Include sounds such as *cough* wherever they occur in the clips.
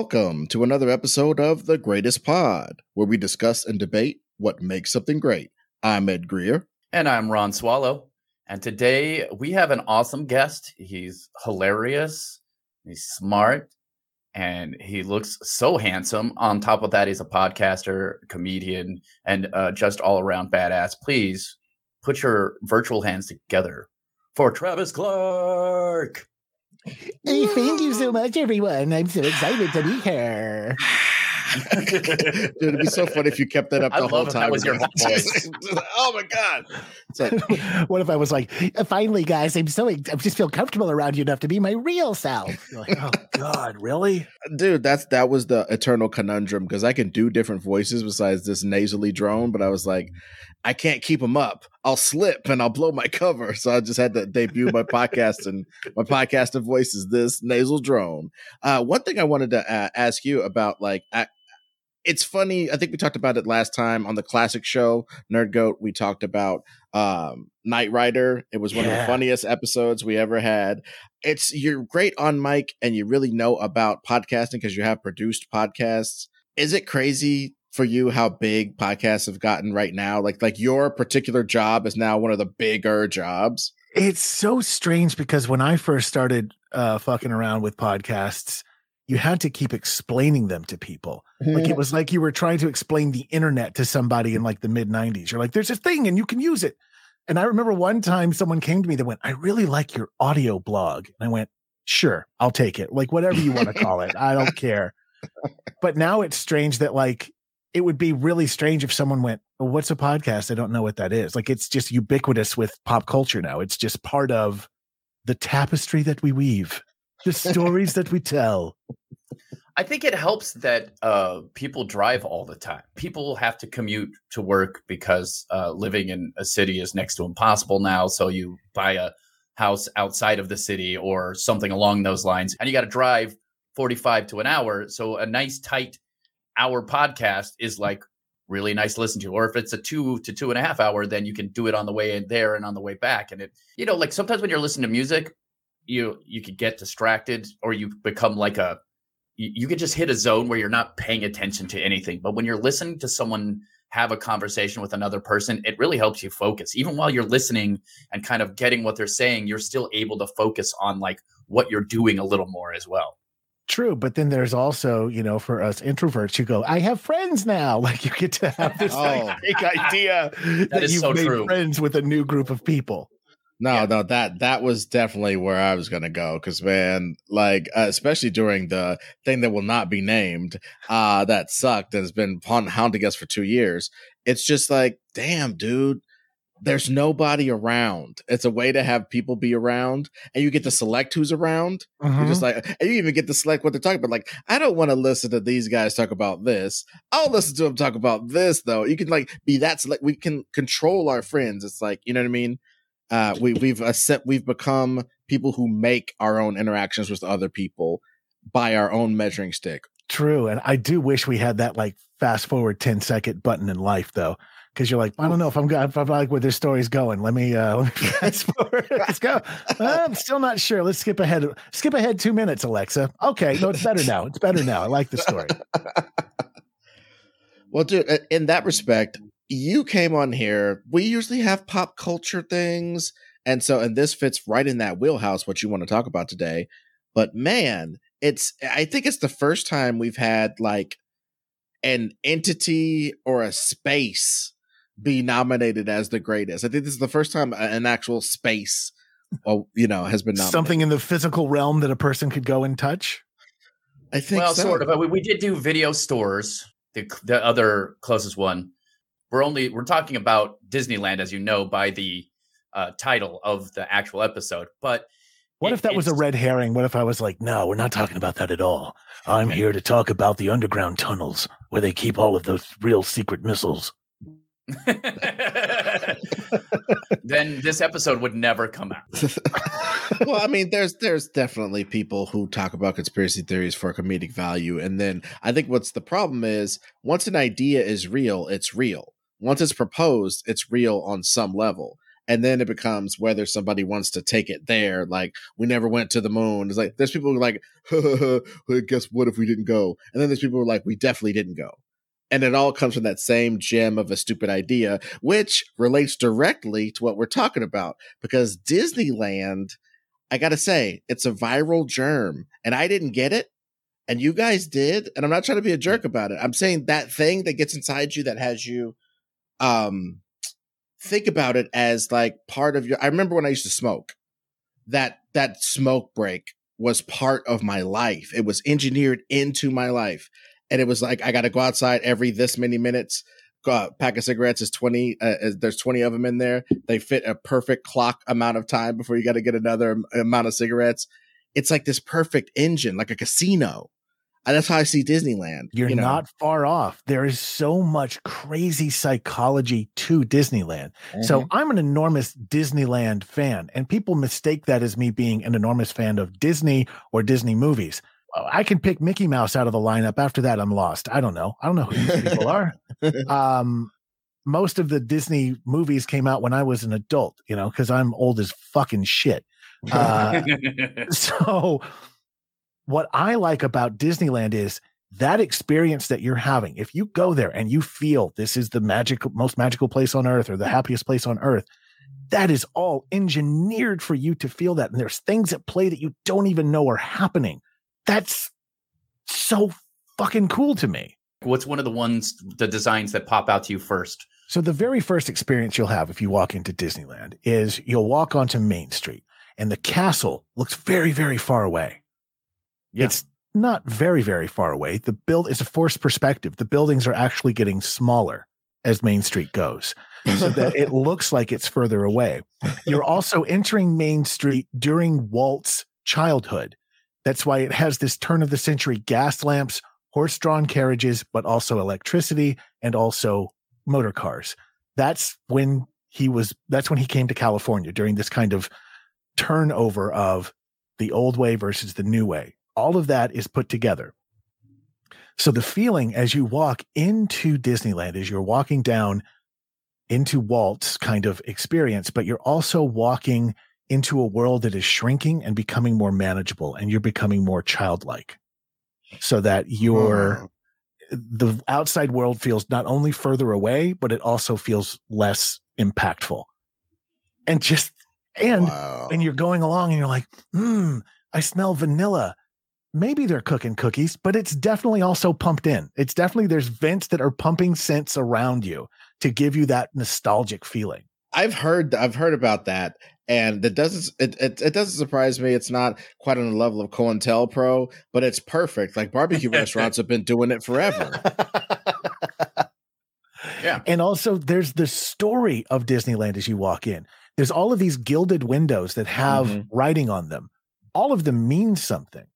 Welcome to another episode of The Greatest Pod, where we discuss and debate what makes something great. I'm Ed Greer. And I'm Ron Swallow. And today we have an awesome guest. He's hilarious, he's smart, and he looks so handsome. On top of that, he's a podcaster, comedian, and uh, just all around badass. Please put your virtual hands together for Travis Clark. Hey, thank you so much, everyone. I'm so excited to be here. *laughs* Dude, it'd be so funny if you kept that up I the whole time. that was your voice. *laughs* oh my god! It's like, *laughs* what if I was like, finally, guys, I'm so, I just feel comfortable around you enough to be my real self. You're like, oh, God, really? dude, that's that was the eternal conundrum because I can do different voices besides this nasally drone, but I was like, I can't keep them up. I'll slip and I'll blow my *laughs* cover. So I just had to debut my podcast and my podcasting voice is this nasal drone. Uh, one thing I wanted to uh, ask you about, like, I, it's funny. I think we talked about it last time on the classic show, Nerd Goat. We talked about um, Knight Rider. It was one of the funniest episodes we ever had. It's you're great on mic and you really know about podcasting because you have produced podcasts. Is it crazy for you how big podcasts have gotten right now? Like like your particular job is now one of the bigger jobs. It's so strange because when I first started uh, fucking around with podcasts, you had to keep explaining them to people. Like it was like you were trying to explain the internet to somebody in like the mid 90s. You're like, there's a thing and you can use it. And I remember one time someone came to me that went, I really like your audio blog. And I went, sure, I'll take it. Like whatever you want to call it. I don't care. But now it's strange that like it would be really strange if someone went, what's a podcast? I don't know what that is. Like it's just ubiquitous with pop culture now. It's just part of the tapestry that we weave, the stories that we tell. I think it helps that uh, people drive all the time. People have to commute to work because uh, living in a city is next to impossible now. So you buy a house outside of the city or something along those lines, and you got to drive 45 to an hour. So a nice, tight hour podcast is like really nice to listen to. Or if it's a two to two and a half hour, then you can do it on the way in there and on the way back. And it, you know, like sometimes when you're listening to music, you you could get distracted or you become like a you, you could just hit a zone where you're not paying attention to anything. But when you're listening to someone have a conversation with another person, it really helps you focus. Even while you're listening and kind of getting what they're saying, you're still able to focus on like what you're doing a little more as well. True, but then there's also, you know, for us introverts, you go, I have friends now. *laughs* Like you get to have this Oh. like, big idea that you've so made true. friends with a new group of people. No, Yeah. no, that that was definitely where I was gonna go because man, like uh, especially during the thing that will not be named, uh, that sucked and has been haun- hounding us for two years. It's just like, damn, dude, there's nobody around. It's a way to have people be around, and you get to select who's around. You're Mm-hmm. just like, and you even get to select what they're talking about. Like, I don't want to listen to these guys talk about this. I'll listen to them talk about this, though. You can like be that select. We can control our friends. It's like, you know what I mean? Uh, we we've accept we've become people who make our own interactions with other people by our own measuring stick. True. And I do wish we had that like fast forward 10 second button in life though. Cause you're like, I don't know if I'm if I like where this story's going. Let me uh *laughs* let me fast forward. Let's go. I'm still not sure. Let's skip ahead. Skip ahead two minutes, Alexa. Okay. No, it's better now. It's better now. I like the story. *laughs* Well, dude, in that respect, you came on here. We usually have pop culture things. And so, and this fits right in that wheelhouse, what you want to talk about today. But man, it's, I think it's the first time we've had like an entity or a space be nominated as the greatest. I think this is the first time an actual space, well, you know, has been nominated. Something in the physical realm that a person could go and touch. I think well, so. sort of. We, we did do video stores. The the other closest one. We're only we're talking about Disneyland, as you know, by the uh, title of the actual episode. But What it- if that was a red herring? What if I was like, no, we're not talking about that at all. I'm here to talk about the underground tunnels where they keep all of those real secret missiles. *laughs* then this episode would never come out. *laughs* well, I mean, there's there's definitely people who talk about conspiracy theories for comedic value, and then I think what's the problem is once an idea is real, it's real. Once it's proposed, it's real on some level. and then it becomes whether somebody wants to take it there. Like we never went to the moon. It's like there's people like, *laughs* guess what if we didn't go? And then there's people who are like, we definitely didn't go. And it all comes from that same gem of a stupid idea, which relates directly to what we're talking about. Because Disneyland, I gotta say, it's a viral germ, and I didn't get it, and you guys did. And I'm not trying to be a jerk about it. I'm saying that thing that gets inside you that has you um think about it as like part of your I remember when I used to smoke. That that smoke break was part of my life. It was engineered into my life. And it was like I got to go outside every this many minutes. Go pack of cigarettes is 20 uh, there's 20 of them in there. They fit a perfect clock amount of time before you got to get another amount of cigarettes. It's like this perfect engine, like a casino and that's how I see Disneyland. You're you know? not far off. There is so much crazy psychology to Disneyland. Mm-hmm. So I'm an enormous Disneyland fan, and people mistake that as me being an enormous fan of Disney or Disney movies. I can pick Mickey Mouse out of the lineup. After that, I'm lost. I don't know. I don't know who these people are. *laughs* Um, most of the Disney movies came out when I was an adult, you know, because I'm old as fucking shit. Uh, *laughs* so what I like about Disneyland is that experience that you're having. If you go there and you feel this is the magical, most magical place on earth or the happiest place on earth, that is all engineered for you to feel that. And there's things at play that you don't even know are happening. That's so fucking cool to me. What's one of the ones, the designs that pop out to you first? So, the very first experience you'll have if you walk into Disneyland is you'll walk onto Main Street and the castle looks very, very far away. Yeah. It's not very, very far away. The build is a forced perspective. The buildings are actually getting smaller as Main Street goes, so that *laughs* it looks like it's further away. You're also entering Main Street during Walt's childhood. That's why it has this turn of the century gas lamps, horse drawn carriages, but also electricity and also motor cars. That's when he was, that's when he came to California during this kind of turnover of the old way versus the new way all of that is put together. So the feeling as you walk into Disneyland is you're walking down into Walt's kind of experience, but you're also walking into a world that is shrinking and becoming more manageable and you're becoming more childlike so that your the outside world feels not only further away but it also feels less impactful and just and wow. and you're going along and you're like hmm i smell vanilla maybe they're cooking cookies, but it's definitely also pumped in. It's definitely there's vents that are pumping scents around you to give you that nostalgic feeling. I've heard I've heard about that, and it doesn't it, it, it doesn't surprise me. It's not quite on the level of COINTELPRO, but it's perfect. Like barbecue restaurants have been doing it forever. yeah, and also there's the story of Disneyland as you walk in. There's all of these gilded windows that have mm-hmm. writing on them. All of them mean something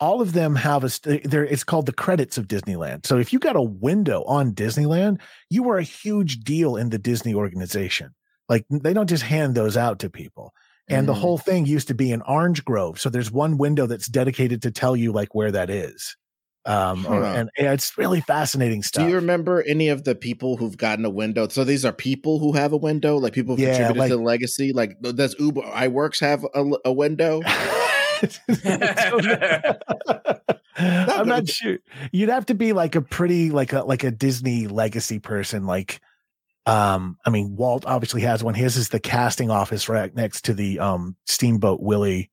all of them have a there it's called the credits of Disneyland. So if you got a window on Disneyland, you were a huge deal in the Disney organization. Like they don't just hand those out to people. And mm. the whole thing used to be in Orange Grove. So there's one window that's dedicated to tell you like where that is. Um, or, and, and, it's really fascinating stuff. Do you remember any of the people who've gotten a window? So these are people who have a window, like people who yeah, contributed like, to the legacy. Like does Ub Iwerks have a, a window? *laughs* I'm not sure. You'd have to be like a pretty like a like a Disney legacy person. Like, um, I mean, Walt obviously has one. His is the casting office right next to the um Steamboat Willie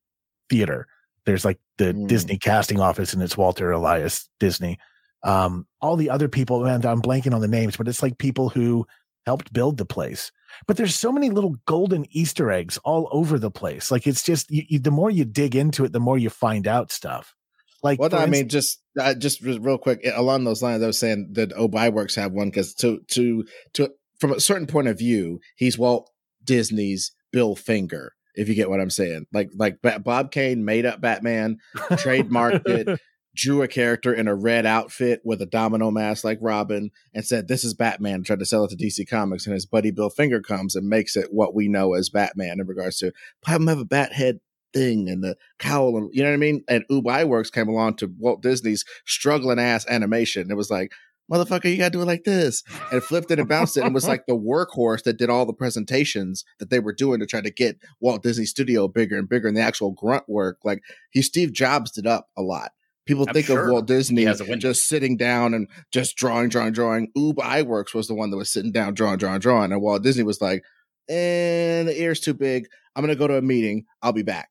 Theater. There's like the mm. Disney casting office, and it's Walter Elias Disney. Um, all the other people, and I'm blanking on the names, but it's like people who helped build the place but there's so many little golden Easter eggs all over the place. Like it's just you, you, the more you dig into it, the more you find out stuff. Like, well, I mean, just uh, just real quick along those lines, I was saying that Ub Iwerks have one because to to to from a certain point of view, he's Walt Disney's Bill Finger. If you get what I'm saying, like like Bob Kane made up Batman, trademarked it, *laughs* drew a character in a red outfit with a domino mask like Robin and said, This is Batman, tried to sell it to DC Comics. And his buddy Bill Finger comes and makes it what we know as Batman in regards to have him have a bat head thing and the cowl and you know what I mean? And Ub Iwerks came along to Walt Disney's struggling ass animation. It was like, motherfucker, you gotta do it like this. And flipped it and bounced it and was *laughs* like the workhorse that did all the presentations that they were doing to try to get Walt Disney Studio bigger and bigger and the actual grunt work. Like he Steve Jobs did up a lot. People I'm think sure of Walt Disney he has a window. just sitting down and just drawing, drawing, drawing. Ub Iwerks was the one that was sitting down, drawing, drawing, drawing. And Walt Disney was like, and the ear's too big. I'm gonna go to a meeting. I'll be back.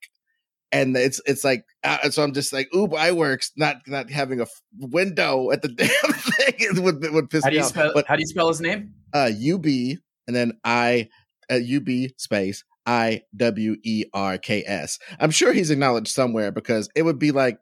And it's it's like uh, so I'm just like Ub Iwerks not not having a f- window at the *laughs* damn thing is would would piss How do me you off. But how do you spell his name? uh UB and then I uh, UB space I W E R K S. I'm sure he's acknowledged somewhere because it would be like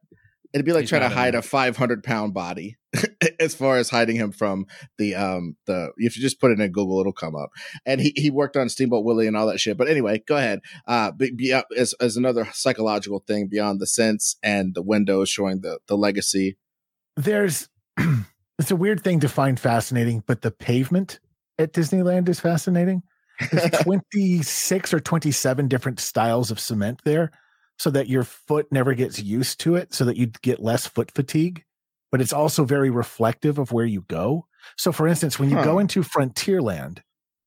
it'd be like He's trying to hide in a 500 pound body *laughs* as far as hiding him from the um the if you just put it in Google it'll come up. And he he worked on Steamboat Willie and all that shit. But anyway, go ahead. Uh, be, be, as as another psychological thing beyond the sense and the windows showing the the legacy. There's *clears throat* it's a weird thing to find fascinating, but the pavement at Disneyland is fascinating. There's *laughs* 26 or 27 different styles of cement there so that your foot never gets used to it, so that you get less foot fatigue. But it's also very reflective of where you go. So, for instance, when you Huh. go into Frontierland,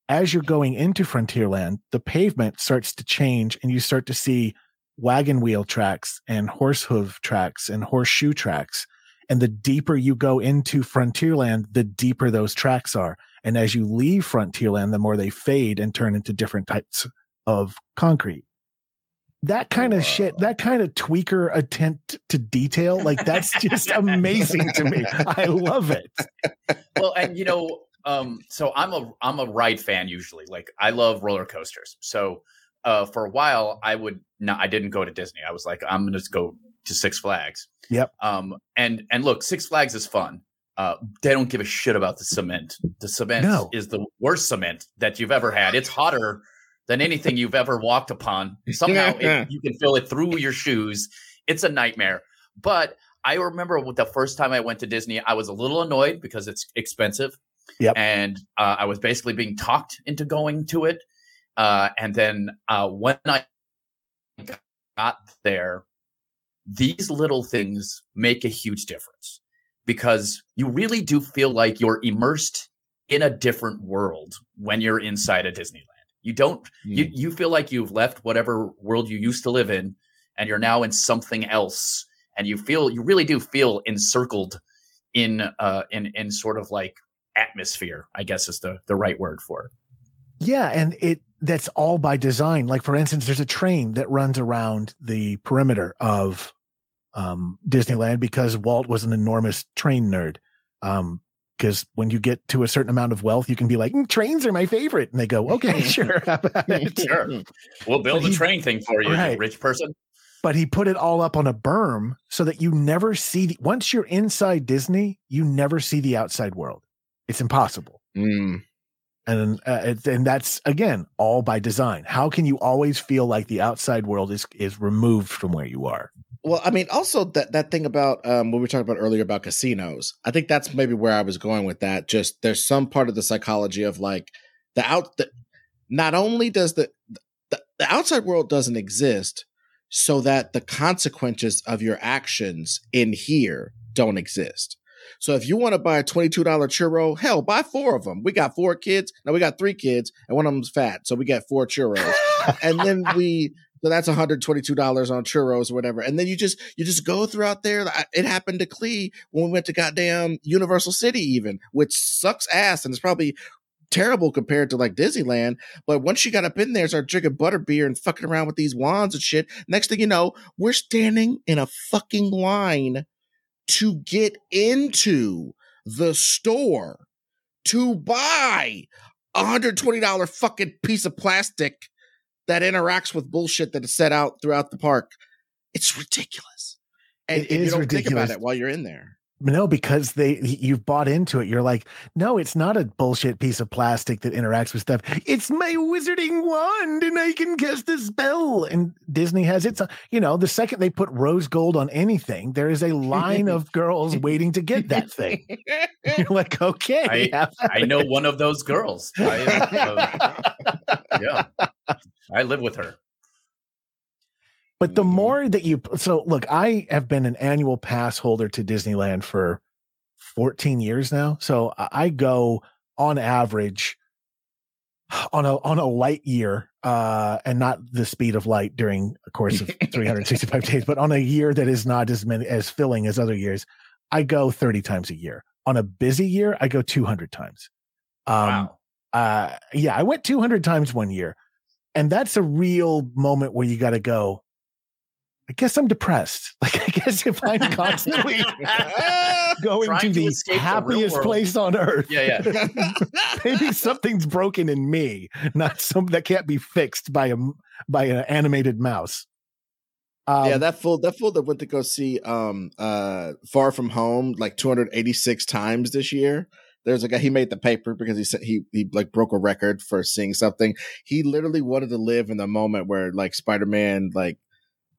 as you're going into Frontierland, the pavement starts to change and you start to see wagon wheel tracks and horse hoof tracks and horseshoe tracks. And the deeper you go into Frontierland, the deeper those tracks are. And as you leave Frontierland, the more they fade and turn into different types of concrete. That kind of shit, that kind of tweaker attempt to detail, like that's just amazing to me. I love it. *laughs* well, and you know, um, so I'm a I'm a ride fan usually. Like I love roller coasters. So uh, for a while, I would not. I didn't go to Disney. I was like, I'm gonna just go to Six Flags. Yep. Um, and and look, Six Flags is fun. Uh, they don't give a shit about the cement. The cement No. is the worst cement that you've ever had. It's hotter than anything you've ever walked upon. *laughs* Somehow it, you can feel it through your shoes. It's a nightmare. But I remember the first time I went to Disney, I was a little annoyed because it's expensive. Yep. And uh, I was basically being talked into going to it. Uh, and then uh, when I got there, these little things make a huge difference because you really do feel like you're immersed in a different world when you're inside a Disneyland. You don't you you feel like you've left whatever world you used to live in and you're now in something else and you feel you really do feel encircled in uh in in sort of like atmosphere i guess is the the right word for it Yeah, and it that's all by design. Like for instance, there's a train that runs around the perimeter of um, Disneyland because Walt was an enormous train nerd. Um, because when you get to a certain amount of wealth, you can be like, "Mm, trains are my favorite, and they go, "Okay, *laughs* sure." *laughs* how about *laughs* it?" Sure. we'll build But a he- train thing for you, you rich person But he put it all up on a berm so that you never see the. Once you're inside Disney, you never see the outside world. It's impossible. Mm. and uh, and that's again all by design. How can you always feel like the outside world is is removed from where you are? Well, I mean, also that that thing about um, what we talked about earlier about casinos. I think that's maybe where I was going with that. Just there's some part of the psychology of like the out. The, not only does the, the the outside world doesn't exist, so that the consequences of your actions in here don't exist. So if you want to buy a twenty-two dollar churro, hell, buy four of them. We got four kids. Now we got three kids, and one of them's fat, so we got four churros. *laughs* and then we so that's $122 on churros or whatever. And then you just you just go throughout there. It happened to Clee when we went to goddamn Universal City, even, which sucks ass and it's probably terrible compared to like Disneyland. But once you got up in there, start drinking butter beer and fucking around with these wands and shit. Next thing you know, we're standing in a fucking line to get into the store to buy a $120 fucking piece of plastic that interacts with bullshit that is set out throughout the park. It's ridiculous. And, It and you don't think ridiculous. about it while you're in there. No, because they you've bought into it. You're like, no, it's not a bullshit piece of plastic that interacts with stuff. It's my wizarding wand, and I can cast a spell. And Disney has its. You know, the second they put rose gold on anything, there is a line of girls *laughs* waiting to get that thing. *laughs* You're like, okay, at i know one of those girls I, uh, *laughs* yeah i live with her But the Mhm. more that you so look, I have been an annual pass holder to Disneyland for 14 years now. So I go on average on a on a light year uh and not the speed of light during a course of *laughs* 365 days but on a year that is not as many as filling as other years i go 30 times a year on a busy year i go 200 times um wow. uh yeah i went 200 times one year and that's a real moment where you got to go I guess I'm depressed. *laughs* Like I guess if I'm constantly *laughs* going to, to the happiest the place on earth, yeah, yeah, *laughs* maybe something's broken in me, not some that can't be fixed by a by an animated mouse. Um, yeah, that fool that fool that went to go see um uh Far From Home like 286 times this year. There's a guy he made the paper because he said he he like broke a record for seeing something. He literally wanted to live in the moment where like Spider Man like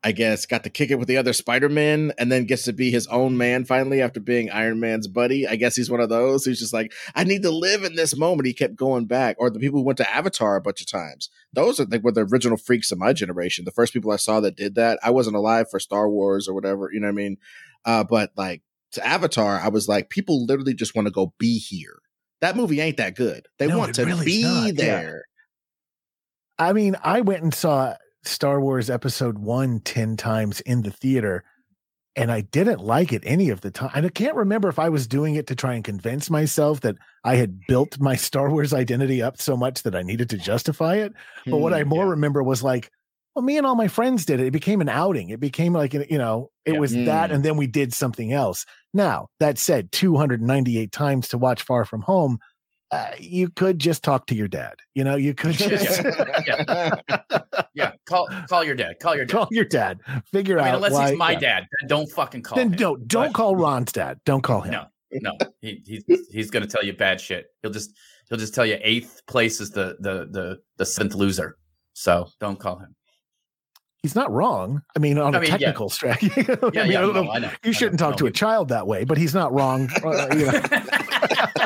I guess, got to kick it with the other Spider Man and then gets to be his own man finally after being Iron Man's buddy. I guess he's one of those who's just like, I need to live in this moment. He kept going back. Or the people who went to Avatar a bunch of times. Those are like were the original freaks of my generation. The first people I saw that did that. I wasn't alive for Star Wars or whatever, you know what I mean? Uh, but like to Avatar, I was like, people literally just want to go be here. That movie ain't that good. They no, want to really be there. Yeah. I mean, I went and saw Star Wars Episode One 10 times in the theater, and I didn't like it any of the time. And I can't remember if I was doing it to try and convince myself that I had built my *laughs* Star Wars identity up so much that I needed to justify it. But what I hmm, more yeah. remember was like, well, me and all my friends did it. It became an outing. It became like, you know, it yeah. was mm. that. And then we did something else. Now, that said, 298 times to watch Far From Home, uh, you could just talk to your dad. You know, you could *laughs* just yeah. yeah. yeah. Call call your dad. Call your dad. Call your dad. Figure I mean, out. Unless why, he's my yeah. dad, then don't fucking call. Then him. don't don't but, call Ron's dad. Don't call him. No, no. He, he's he's gonna tell you bad shit. He'll just he'll just tell you eighth place is the the the the seventh loser. So don't call him. He's not wrong. I mean, on I a mean, technical yeah. strategy. yeah, I mean, yeah, *laughs* no, You shouldn't talk to a child that way, but he's not wrong. Uh. *laughs*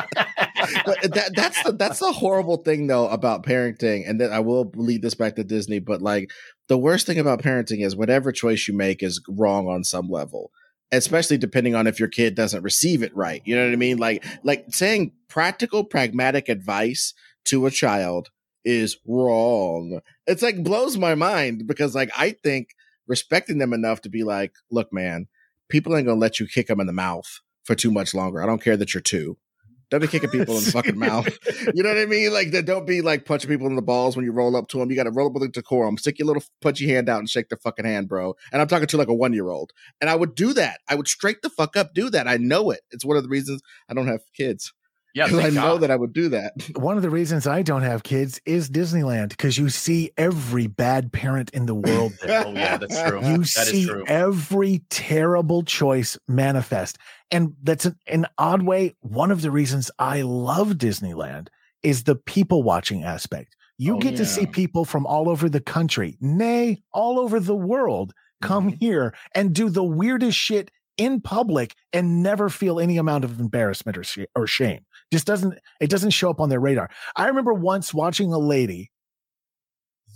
but that, that's the that's the horrible thing though about parenting, and then I will lead this back to Disney. But like the worst thing about parenting is whatever choice you make is wrong on some level, especially depending on if your kid doesn't receive it right. You know what I mean? Like like saying practical, pragmatic advice to a child is wrong. It's like blows my mind because like I think respecting them enough to be like, look, man, people ain't gonna let you kick them in the mouth for too much longer. I don't care that you're two. Don't be kicking people in the fucking *laughs* mouth. *laughs* You know what I mean? Like, don't be like punching people in the balls when you roll up to them. You got to roll up with a decorum. Stick your little punchy hand out and shake their fucking hand, bro. And I'm talking to like a one year old. And I would do that. I would straight the fuck up do that. I know it. It's one of the reasons I don't have kids. Yeah, because *laughs* I know God. that I would do that. *laughs* One of the reasons I don't have kids is Disneyland because you see every bad parent in the world. There. oh yeah, that's true. You that see every terrible choice manifest, and that's an, an odd way. One of the reasons I love Disneyland is the people watching aspect. You oh, get yeah. to see people from all over the country, nay, all over the world, come mm-hmm. here and do the weirdest shit in public and never feel any amount of embarrassment or, sh- or shame. Just doesn't it doesn't show up on their radar. I remember once watching a lady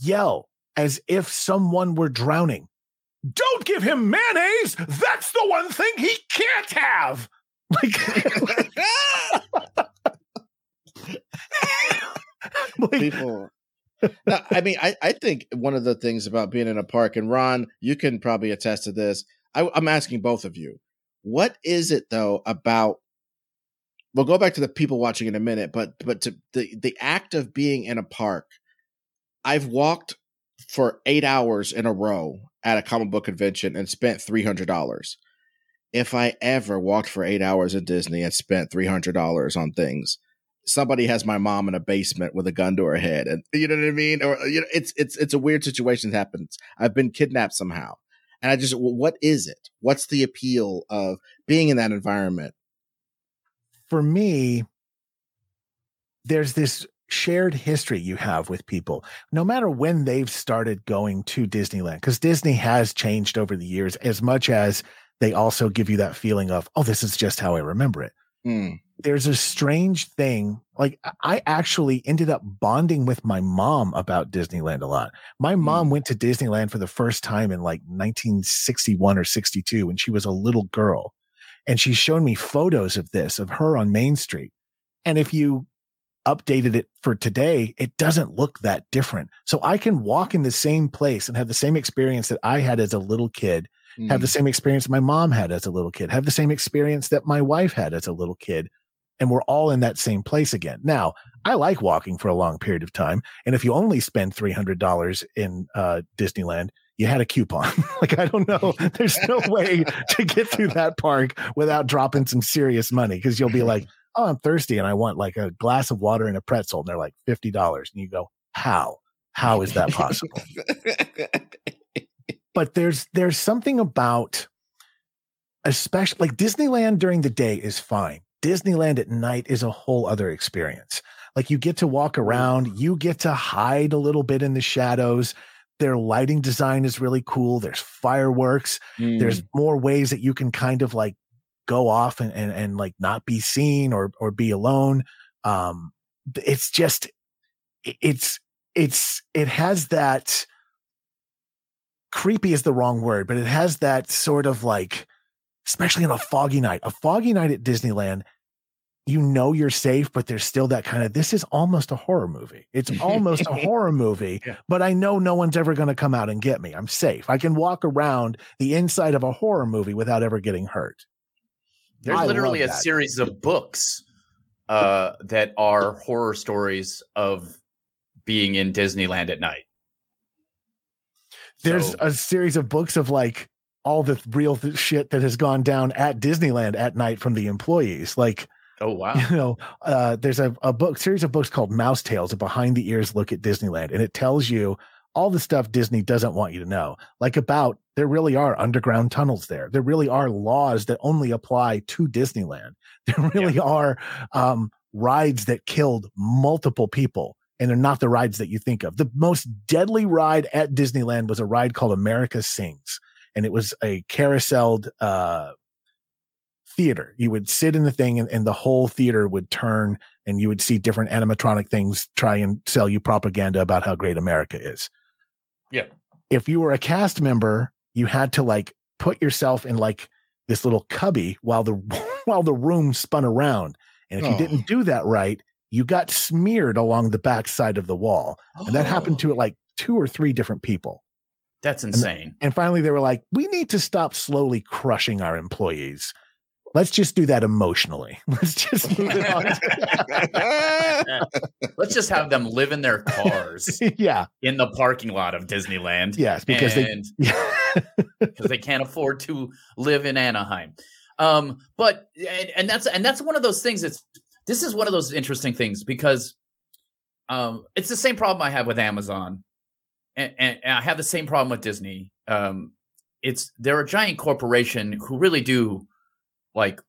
yell as if someone were drowning. Don't give him mayonnaise. That's the one thing he can't have. *laughs* Like, *laughs* like people I mean, I, I think one of the things about being in a park, and Ron, you can probably attest to this. I, I'm asking both of you, what is it though about we'll go back to the people watching in a minute, but but to the the act of being in a park, I've walked for eight hours in a row at a comic book convention and spent three hundred dollars. If I ever walked for eight hours at Disney and spent three hundred dollars on things, somebody has my mom in a basement with a gun to her head, and you know what I mean. Or you know, it's it's it's a weird situation that happens. I've been kidnapped somehow, and I just what is it? What's the appeal of being in that environment? For me, there's this shared history you have with people, no matter when they've started going to Disneyland, because Disney has changed over the years as much as they also give you that feeling of, oh, this is just how I remember it. Mm. There's a strange thing. Like, I actually ended up bonding with my mom about Disneyland a lot. My mm. mom went to Disneyland for the first time in like 1961 or 62 when she was a little girl. And she's shown me photos of this, of her on Main Street. And if you updated it for today, it doesn't look that different. So I can walk in the same place and have the same experience that I had as a little kid, mm. have the same experience my mom had as a little kid, have the same experience that my wife had as a little kid. And we're all in that same place again. Now, I like walking for a long period of time. And if you only spend $300 in uh, Disneyland, you had a coupon. *laughs* like, I don't know. *laughs* There's no way to get through that park without dropping some serious money because you'll be like, oh, I'm thirsty and I want like a glass of water and a pretzel. And they're like $50. And you go, how? How is that possible? *laughs* but there's there's something about especially like Disneyland during the day is fine. Disneyland at night is a whole other experience. Like you get to walk around, you get to hide a little bit in the shadows. Their lighting design is really cool. There's fireworks. Mm. There's more ways that you can kind of like go off and, and, and like not be seen or, or be alone. Um, it's just, it's, it's, it has that creepy is the wrong word, but it has that sort of like, especially on a foggy night, a foggy night at Disneyland you know you're safe, but there's still that kind of this is almost a horror movie. It's almost a *laughs* horror movie, yeah. but I know no one's ever going to come out and get me. I'm safe. I can walk around the inside of a horror movie without ever getting hurt. There's I literally a series of books uh, that are horror stories of being in Disneyland at night. There's so, a series of books of like all the real th- shit that has gone down at Disneyland at night from the employees. Like Oh *laughs* wow! You know, uh, there's a, a book series of books called Mouse Tales, a behind the ears look at Disneyland, and it tells you all the stuff Disney doesn't want you to know, like about there really are underground tunnels there. There really are laws that only apply to Disneyland. *laughs* There really yeah. are um, rides that killed multiple people, and they're not the rides that you think of. The most deadly ride at Disneyland was a ride called America Sings, and it was a carouseled uh, theater. You would sit in the thing and, and, the whole theater would turn and you would see different animatronic things try and sell you propaganda about how great America is. Yeah. If you were a cast member, you had to like put yourself in like this little cubby while the *laughs* while the room spun around. And if oh. you didn't oh. do that right, you got smeared along the back side of the wall. Oh. And that happened to oh. like two or three different people. That's insane. And, and finally they were like, we need to stop slowly crushing our employees. Let's just do that emotionally. *laughs* Let's just move it on. *laughs* Let's just have them live in their cars. *laughs* yeah. In the parking lot of Disneyland. Yes, because and, they because they can't afford to live in Anaheim. Um, but and, and that's and that's one of those things that's this is one of those interesting things because um it's the same problem I have with Amazon. And, and, and I have the same problem with Disney. Um, it's they're a giant corporation who really do like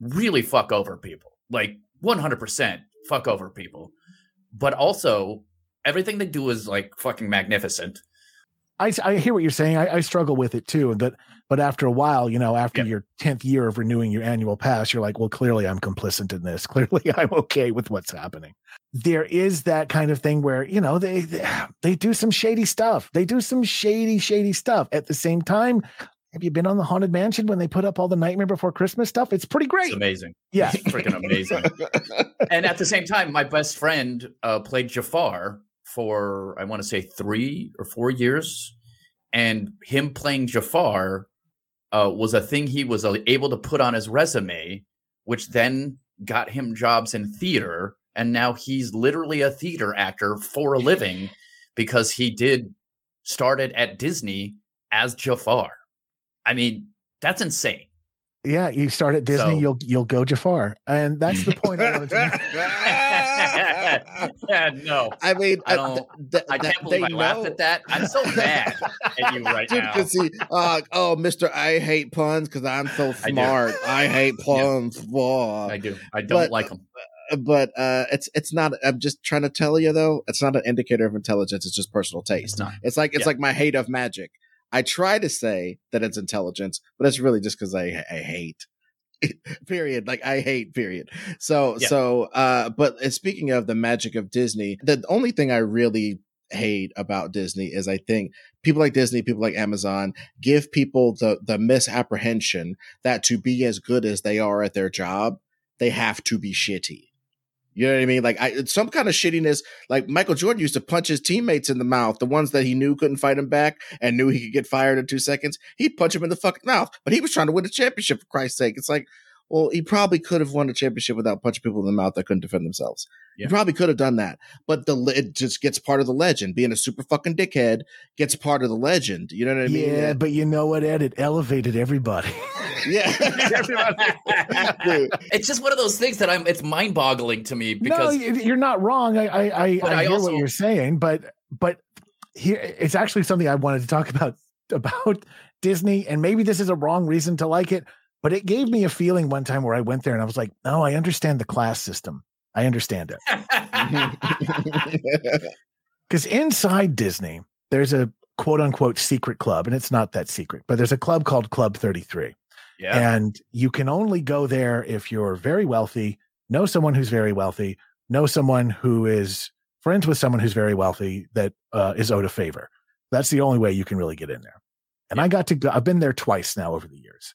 really fuck over people, like 100% fuck over people. But also, everything they do is like fucking magnificent. I, I hear what you're saying. I, I struggle with it too. But but after a while, you know, after your tenth year of renewing your annual pass, you're like, well, clearly I'm complicit in this. *laughs* Clearly I'm okay with what's happening. There is that kind of thing where you know they they, they do some shady stuff. They do some shady shady stuff. At the same time, have you been on the Haunted Mansion when they put up all the Nightmare Before Christmas stuff? It's pretty great. It's amazing. Yeah. It's freaking amazing. *laughs* and at the same time, my best friend uh, played Jafar for, I want to say, three or four years. And him playing Jafar uh, was a thing he was uh, able to put on his resume, which then got him jobs in theater. And now he's literally a theater actor for a living because he did started at Disney as Jafar. I mean, that's insane. Yeah, you start at Disney, so, you'll you'll go Jafar, and that's the point I wanted to make. yeah, *laughs* no, *laughs* I mean, I, don't, th- th- I can't believe I know. laughed at that. I'm so *laughs* mad at you right Dude, now. See, uh, oh, Mister, I hate puns because I'm so smart. I, I hate puns. Yeah. I do. I don't but, like them. Uh, but uh, it's it's not. I'm just trying to tell you though. It's not an indicator of intelligence. It's just personal taste. It's, it's like it's yeah. like my hate of magic. I try to say that it's intelligence, but it's really just because I I hate. *laughs* period. Like I hate. Period. So yeah. so. Uh, but speaking of the magic of Disney, the only thing I really hate about Disney is I think people like Disney, people like Amazon give people the the misapprehension that to be as good as they are at their job, they have to be shitty. You know what I mean? Like I, some kind of shittiness. Like Michael Jordan used to punch his teammates in the mouth, the ones that he knew couldn't fight him back and knew he could get fired in two seconds. He'd punch him in the fucking mouth, but he was trying to win a championship for Christ's sake. It's like, well, he probably could have won a championship without punching people in the mouth that couldn't defend themselves. Yeah. He probably could have done that, but the it just gets part of the legend. Being a super fucking dickhead gets part of the legend. You know what I mean? Yeah, but you know what, Ed? It elevated everybody. *laughs* yeah, *laughs* it's just one of those things that I'm. It's mind boggling to me because no, you're not wrong. I I I, I, I hear also, what you're saying, but but here it's actually something I wanted to talk about *laughs* about Disney, and maybe this is a wrong reason to like it but it gave me a feeling one time where I went there and I was like, oh, I understand the class system. I understand it. *laughs* Because inside Disney, there's a quote unquote secret club, and it's not that secret, but there's a club called Club 33. Yeah. And you can only go there if you're very wealthy, know someone who's very wealthy, know someone who is friends with someone who's very wealthy that uh, is owed a favor. That's the only way you can really get in there. And I got to go, I've been there twice now over the years.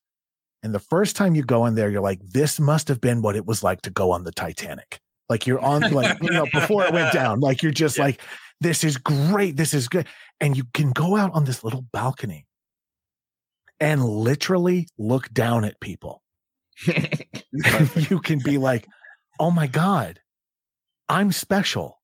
And the first time you go in there, you're like, this must have been what it was like to go on the Titanic. Like you're on, like, you know, before it went down, like you're *laughs* just yeah. like, this is great. This is good. And you can go out on this little balcony and literally look down at people. *laughs* *laughs* you can be like, oh my God, I'm special.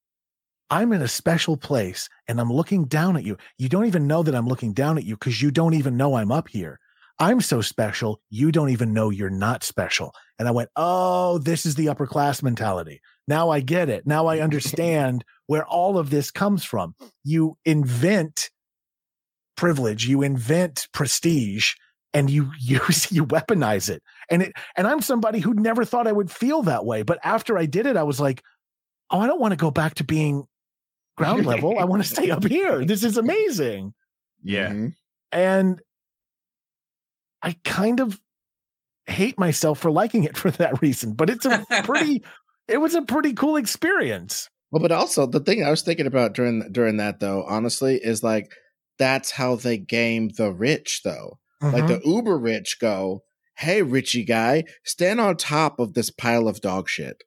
I'm in a special place and I'm looking down at you. You don't even know that I'm looking down at you because you don't even know I'm up here. I'm so special, you don't even know you're not special. And I went, Oh, this is the upper class mentality. Now I get it. Now I *laughs* understand where all of this comes from. You invent privilege, you invent prestige, and you *laughs* use you weaponize it. And it and I'm somebody who never thought I would feel that way. But after I did it, I was like, Oh, I don't want to go back to being ground *laughs* level. I want to stay up here. This is amazing. Yeah. Mm-hmm. And I kind of hate myself for liking it *laughs* for that reason. But it's a pretty, it was a pretty cool experience. Well, but also the thing I was thinking about during during that though, honestly, is like that's how they game the rich though. Mm-hmm. Like the mm-hmm. uber rich go, "Hey, Richie guy, stand on top of this pile of dog shit."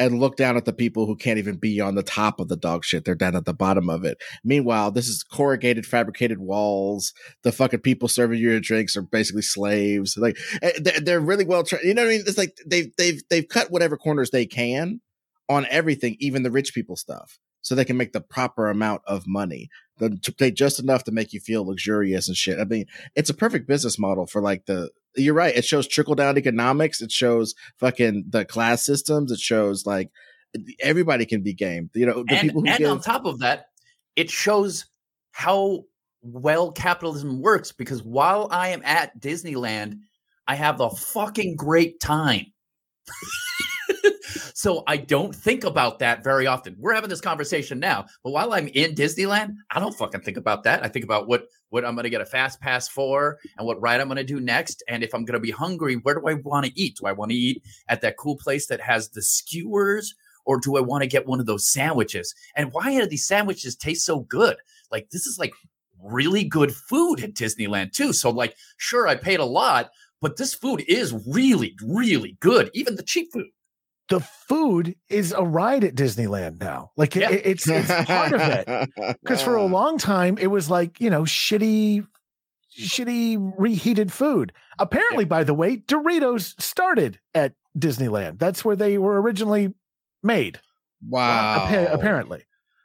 and look down at the people who can't even be on the top of the dog shit. They're down at the bottom of it. Meanwhile, this is corrugated, fabricated walls. The fucking people serving you your drinks are basically slaves. Like eh, they're really well trained. You know what I mean? It's like they've they've they've cut whatever corners they can on everything, even the rich people stuff, so they can make the proper amount of money. To pay just enough to make you feel luxurious and shit. I mean, it's a perfect business model for like the you're right. It shows trickle down economics. It shows fucking the class systems. It shows like everybody can be game. You know, the and, people who and give, on top of that, it shows how well capitalism works because while I am at Disneyland, I have a fucking great time. So I don't think about that very often. We're having this conversation now, but while I'm in Disneyland, I don't fucking think about that. I think about what what I'm going to get a fast pass for and what ride I'm going to do next. And if I'm going to be hungry, where do I want to eat? Do I want to eat at that cool place that has the skewers? Or do I want to get one of those sandwiches? And why do these sandwiches taste so good? Like, this is like really good food at Disneyland, too. So, like, sure, I paid a lot, but this food is really, really good, even the cheap food the food is a ride at Disneyland now. Like yeah. it, it's, it's part of it. *laughs* Because for a long time it was like you know shitty, shitty reheated food. Apparently, yeah. by the way, Doritos started at Disneyland. That's where they were originally made. Wow. apparently. Uh,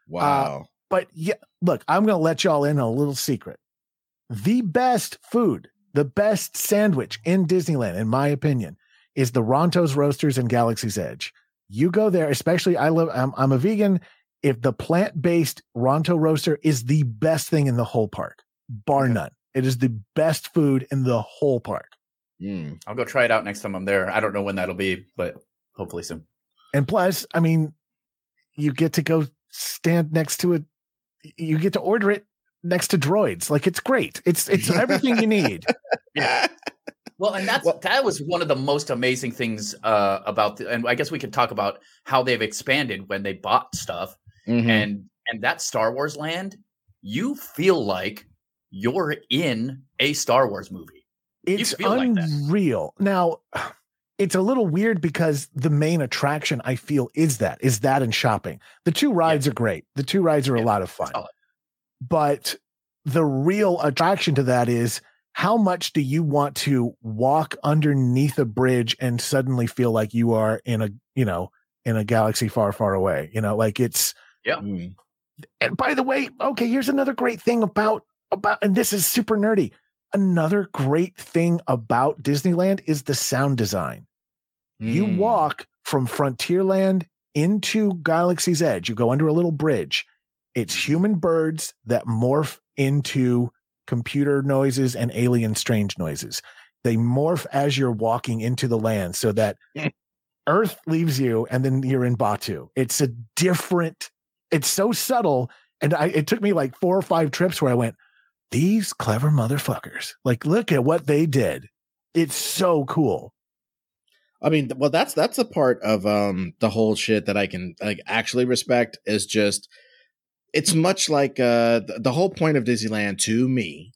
wow. Uh, but yeah, look, I'm going to let y'all in on a little secret. The best food, the best sandwich in Disneyland, in my opinion, is the Ronto's Roasters and Galaxy's Edge. You go there, especially I love I'm, I'm a vegan. If the plant-based Ronto roaster is the best thing in the whole park, bar okay. none. It is the best food in the whole park. Mm. I'll go try it out next time I'm there. I don't know when that'll be, but hopefully soon. And plus, I mean, you get to go stand next to it. You get to order it next to droids. Like it's great. It's it's everything you need. *laughs* Yeah. Well, and that's well, that was one of the most amazing things uh, about, the, and I guess we could talk about how they've expanded when they bought stuff, mm-hmm. and And that Star Wars land, you feel like you're in a Star Wars movie. It's unreal. Like now, *sighs* it's a little weird because the main attraction I feel is that is that and shopping. The two rides yeah. are great. The two rides are yeah, a lot of fun. But the real attraction to that is how much do you want to walk underneath a bridge and suddenly feel like you are in a, you know, in a galaxy far, far away? You know, like it's yeah. Mm. And by the way, okay, here's another great thing about about and this is super nerdy. Another great thing about Disneyland is the sound design. Mm. You walk from Frontierland into Galaxy's Edge. You go under a little bridge. It's human birds that morph into computer noises and alien strange noises. They morph as you're walking into the land so that Earth leaves you and then you're in Batuu. It's a different, it's so subtle. And I, it took me like four or five trips where I went, these clever motherfuckers. Like, look at what they did. It's so cool. I mean, well, that's that's a part of um the whole shit that I can like actually respect is just it's much like uh the, whole point of Disneyland to me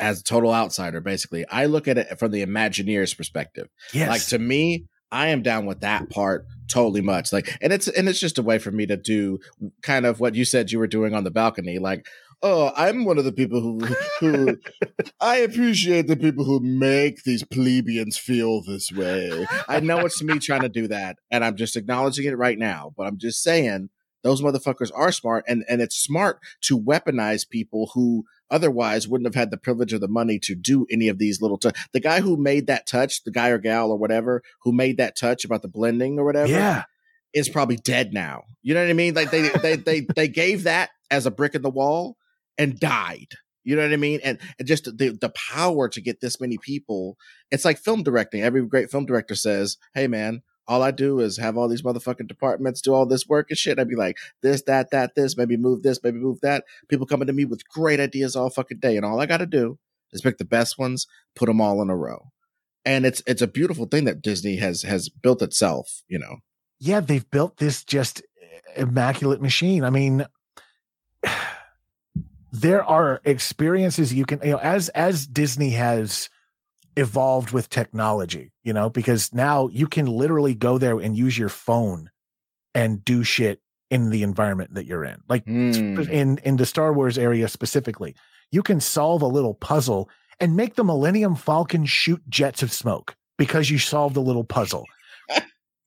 as a total outsider basically i look at it from the imagineer's perspective yes. like to me i am down with that part totally much like and it's and it's just a way for me to do kind of what you said you were doing on the balcony like oh, I'm one of the people who who *laughs* I appreciate the people who make these plebeians feel this way. I know it's me trying to do that, and I'm just acknowledging it right now. But I'm just saying those motherfuckers are smart, and and it's smart to weaponize people who otherwise wouldn't have had the privilege or the money to do any of these little. T- the guy who made that touch, the guy or gal or whatever who made that touch about the blending or whatever, yeah. is probably dead now. You know what I mean? Like they they they they gave that as a brick in the wall and died. You know what I mean? And, and just the, the power to get this many people. It's like film directing. Every great film director says, Hey man, all I do is have all these motherfucking departments do all this work and shit. I'd be like, this, that, that, this, maybe move this, maybe move that. People coming to me with great ideas all fucking day. And all I got to do is pick the best ones, put them all in a row. And it's, it's a beautiful thing that Disney has, has built itself, you know? Yeah. They've built this just immaculate machine. I mean, *sighs* there are experiences you can you know as as disney has evolved with technology you know because now you can literally go there and use your phone and do shit in the environment that you're in like mm. in in the star wars area specifically you can solve a little puzzle and make the millennium falcon shoot jets of smoke because you solved a little puzzle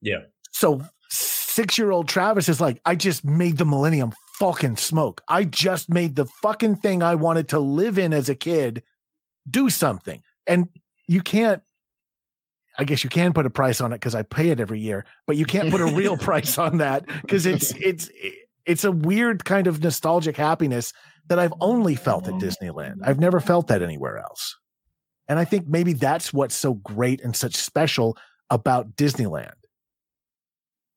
yeah so six year old travis is like i just made the millennium fucking smoke. I just made the fucking thing I wanted to live in as a kid do something. And you can't, I guess you can put a price on it because I pay it every year, but you can't put a real *laughs* price on that because it's, it's, it's a weird kind of nostalgic happiness that I've only felt at mm. Disneyland. I've never felt that anywhere else. And I think maybe that's what's so great and such special about Disneyland.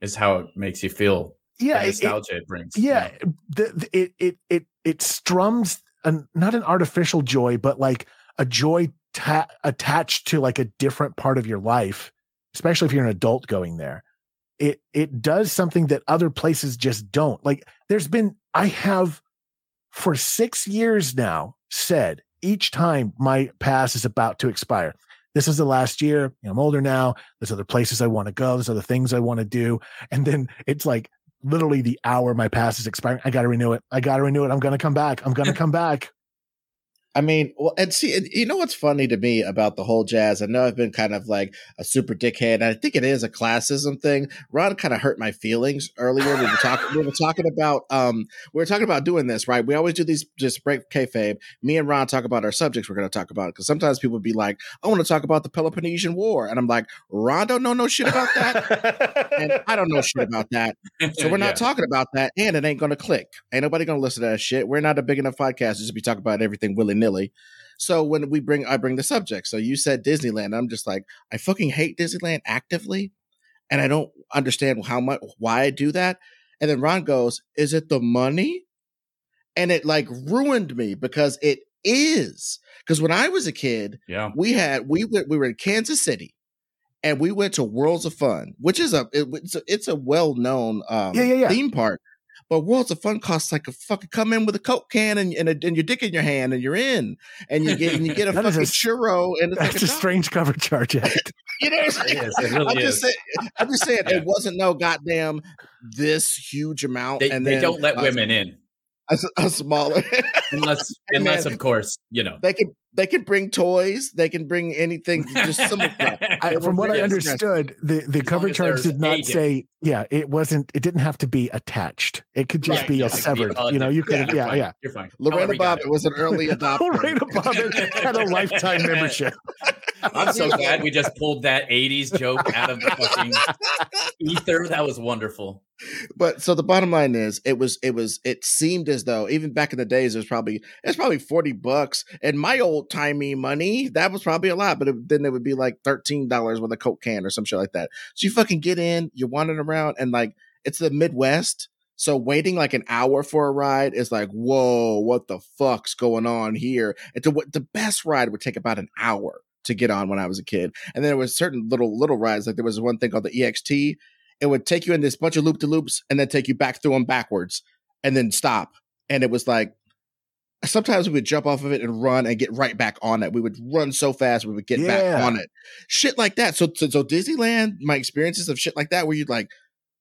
Is how it makes you feel yeah, the nostalgia it, it brings. Yeah, yeah. The, the, it it it it strums an not an artificial joy, but like a joy ta- attached to like a different part of your life, especially if you're an adult going there. It it does something that other places just don't. Like there's been I have for 6 years now said each time my pass is about to expire. This is the last year. I'm older now. There's other places I want to go. There's other things I want to do. And then it's like literally the hour my pass is expiring. I got to renew it. I got to renew it. I'm going to come back. I'm going *laughs* to come back. I mean, well, and see, you know what's funny to me about the whole jazz? I know I've been kind of like a super dickhead, and I think it is a classism thing. Ron kind of hurt my feelings earlier. We were talking, we were talking about, um, we were talking about doing this, right? We always do these just break kayfabe. Me and Ron talk about our subjects we're going to talk about because sometimes people be like, "I want to talk about the Peloponnesian War," and I'm like, "Ron don't know no shit about that, and I don't know shit about that, so we're *laughs* not yeah. talking about that, and it ain't going to click. Ain't nobody going to listen to that shit. We're not a big enough podcast just to be talking about everything willy nilly. So when we bring, I bring the subject. So you said Disneyland. I'm just like, I fucking hate Disneyland actively, and I don't understand how much why I do that. And then Ron goes, "Is it the money?" And it like ruined me because it is. Because when I was a kid, yeah, we had we went we were in Kansas City, and we went to Worlds of Fun, which is a, it, it's a, it's a well known um, yeah, yeah, yeah. theme park but Worlds of Fun costs like a fucking come in with a Coke can and and, a, and your dick in your hand and you're in, and you get and you get a *laughs* That is fucking a- churro and it's That's like a dollar. strange cover charge act. You know what I'm It saying? is. Really I'm is. just saying. I'm just saying Yeah. it wasn't no goddamn this huge amount. They, and they then don't let a- women in a, a smaller. unless *laughs* unless man. of course you know. they can they can bring toys. They can bring anything. Just some. *laughs* I, from what I understood, the, the As cover long charge did not dick. say, yeah, it wasn't, it didn't have to be attached. It could just Right, be yeah, a it could be severed, a you know, you could, you're yeah, yeah. You're fine. Lorena However you Bobbitt was an early *laughs* adopter. Lorena Bobbitt had a *laughs* lifetime membership. I'm so glad we just pulled that 80s joke out of the fucking ether. That was wonderful. but so the bottom line is it was it was it seemed as though even back in the days it was probably it's probably 40 bucks and my old timey money that was probably a lot but it, then it would be like $13 with a coke can or some shit like that. So you fucking get in you're wandering around and like it's the midwest so waiting like an hour for a ride is like whoa what the fuck's going on here? And to the best ride would take about an hour to get on when i was a kid. And then there was certain little little rides like there was one thing called the ext it would take you in this bunch of loop to loops and then take you back through them backwards and then stop. And it was like sometimes we would jump off of it and run and get right back on it. We would run so fast we would get back on it. Shit like that. So, so so Disneyland, my experiences of shit like that where you'd like,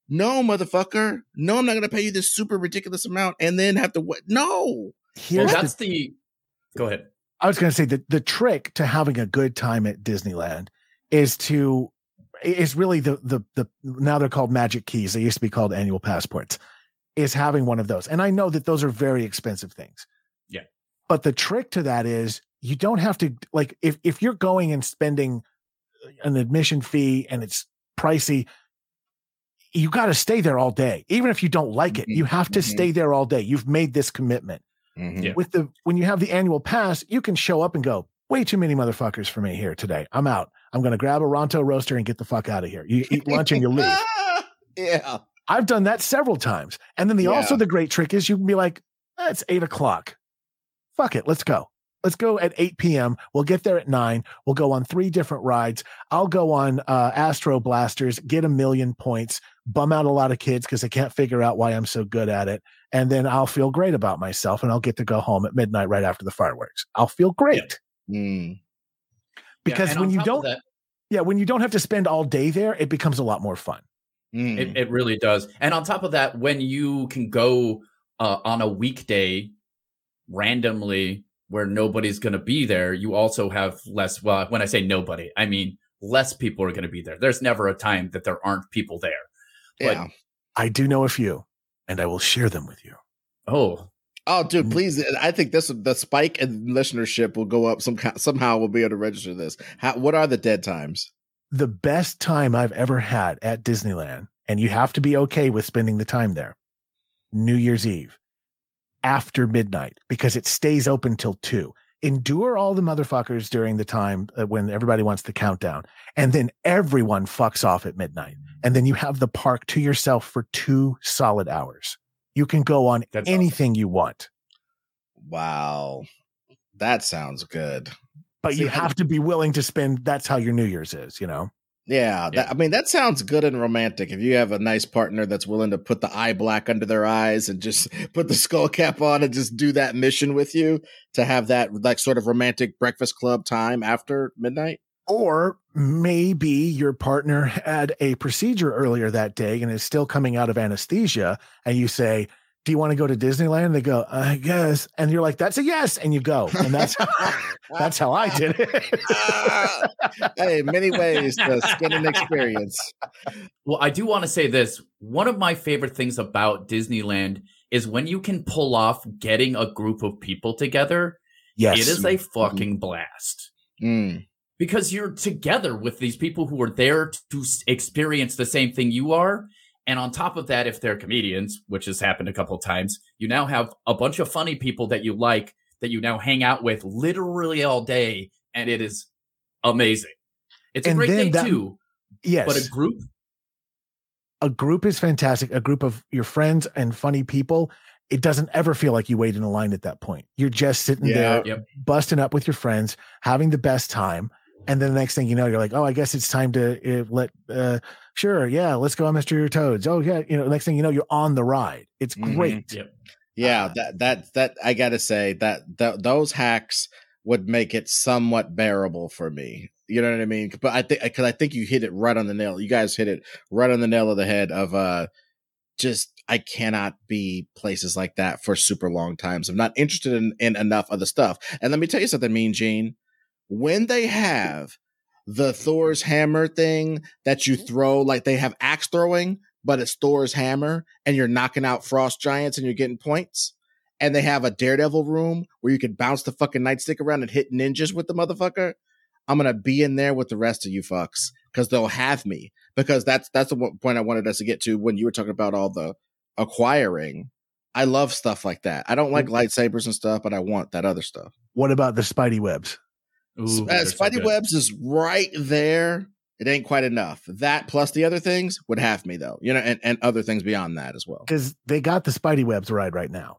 no, motherfucker, no, I'm not gonna pay you this super ridiculous amount and then have to what no. Well, Here's the that's the. Go ahead. I was going to say that the trick to having a good time at Disneyland is to is really the the the now they're called magic keys. They used to be called annual passports. Is having one of those, and I know that those are very expensive things. Yeah. but the trick to that is you don't have to like if if you're going and spending an admission fee and it's pricey. You got to stay there all day, even if you don't like it. Mhm, You have to mhm. stay there all day. You've made this commitment Yeah. with the when you have the annual pass, you can show up and go, way too many motherfuckers for me here today. I'm out. I'm going to grab a Ronto roaster and get the fuck out of here. You *laughs* eat lunch and you leave. yeah. I've done that several times. And then the also the great trick is you can be like, "Eh, it's eight o'clock. Fuck it. Let's go. Let's go at 8 p.m. We'll get there at nine. We'll go on three different rides. I'll go on uh, Astro Blasters, get a million points, bum out a lot of kids because they can't figure out why I'm so good at it. And then I'll feel great about myself and I'll get to go home at midnight right after the fireworks. I'll feel great Mm. because and when you don't, that, yeah, when you don't have to spend all day there, it becomes a lot more fun. Mm. It, it really does. And on top of that, when you can go uh, on a weekday randomly where nobody's going to be there, you also have less. Well, when I say nobody, I mean less people are going to be there. There's never a time that there aren't people there. But- yeah. I do know a few and I will share them with you. Oh, Oh, dude, Mm. please! I think this the spike in listenership will go up some somehow. We'll be able to register this. How, what are the dead times? the best time I've ever had at Disneyland, and you have to be okay with spending the time there. New Year's Eve after midnight because it stays open till two. Endure all the motherfuckers during the time uh, when everybody wants the countdown, and then everyone fucks off at midnight, and then you have the park to yourself for two solid hours. You can go on That's awesome. anything you want, Wow, that sounds good. but See, you have to be willing to spend. That's how your New Year's is, you know. Yeah, that, Yeah. I mean that sounds good and romantic. If you have a nice partner that's willing to put the eye black under their eyes and just *laughs* put the skull cap on and just do that mission with you to have that like sort of romantic breakfast club time after midnight. Or maybe your partner had a procedure earlier that day and is still coming out of anesthesia, and you say, Do you want to go to Disneyland? They go, I guess. And you're like, That's a yes. And you go. And that's *laughs* that's how I did it. *laughs* Hey, many ways to skin an experience. Well, I do want to say this. One of my favorite things about Disneyland is when you can pull off getting a group of people together, yes. it is a fucking blast. Mm, Because you're together with these people who are there to experience the same thing you are. And on top of that, if they're comedians, which has happened a couple of times, you now have a bunch of funny people that you like that you now hang out with literally all day. And it is amazing. It's a And great thing that- too. yes. But a group, a group is fantastic. A group of your friends and funny people. It doesn't ever feel like you wait in a line at that point. You're just sitting Yeah. there, Yep. busting up with your friends, having the best time. And then the next thing you know, you're like, oh, I guess it's time to uh, let uh, sure, yeah, let's go on Mr. Toads. Oh yeah, you know, next thing you know, you're on the ride. It's Mhm. great. Yep. Yeah, Uh, that that that I gotta say that th- those hacks would make it somewhat bearable for me. You know what I mean? But I think because I think you hit it right on the nail. You guys hit it right on the nail of the head. Of uh, just I cannot be places like that for super long times. I'm not interested in, in enough other stuff. And let me tell you something, Mean Gene. When they have the Thor's hammer thing that you mm-hmm. throw, like they have axe throwing, but it's Thor's hammer, and you're knocking out frost giants and you're getting points. And they have a daredevil room where you can bounce the fucking nightstick around and hit ninjas with the motherfucker. I'm gonna be in there with the rest of you fucks because they'll have me. Because that's that's the point I wanted us to get to when you were talking about all the acquiring. I love stuff like that. I don't like lightsabers and stuff, but I want that other stuff. What about the Spidey webs? Ooh, Uh, they're so Spidey good. Webs is right there. It ain't quite enough. That plus the other things would have me though, you know, and, and other things beyond that as well. Because they got the Spidey webs ride right now.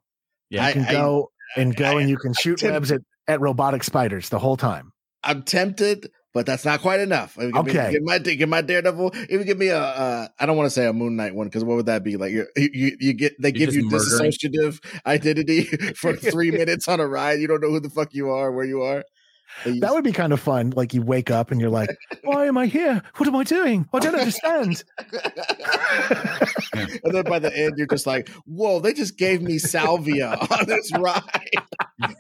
Yeah. You can I- go and go I- and you can shoot Tim- webs at, at robotic spiders the whole time. I'm tempted, but that's not quite enough. Give me- Okay. give my give my Daredevil. Even give me a. Uh, I don't want to say a Moon Knight one because what would that be like? You're, you you get they You're give you just murdering. dissociative identity *laughs* for three *laughs* minutes on a ride. You don't know who the fuck you are, where you are. And you- That would be kind of fun. Like you wake up and you're like, *laughs* why am I here? What am I doing? I don't understand. and then by the end, you're just like, "Whoa! They just gave me salvia *laughs* on this ride.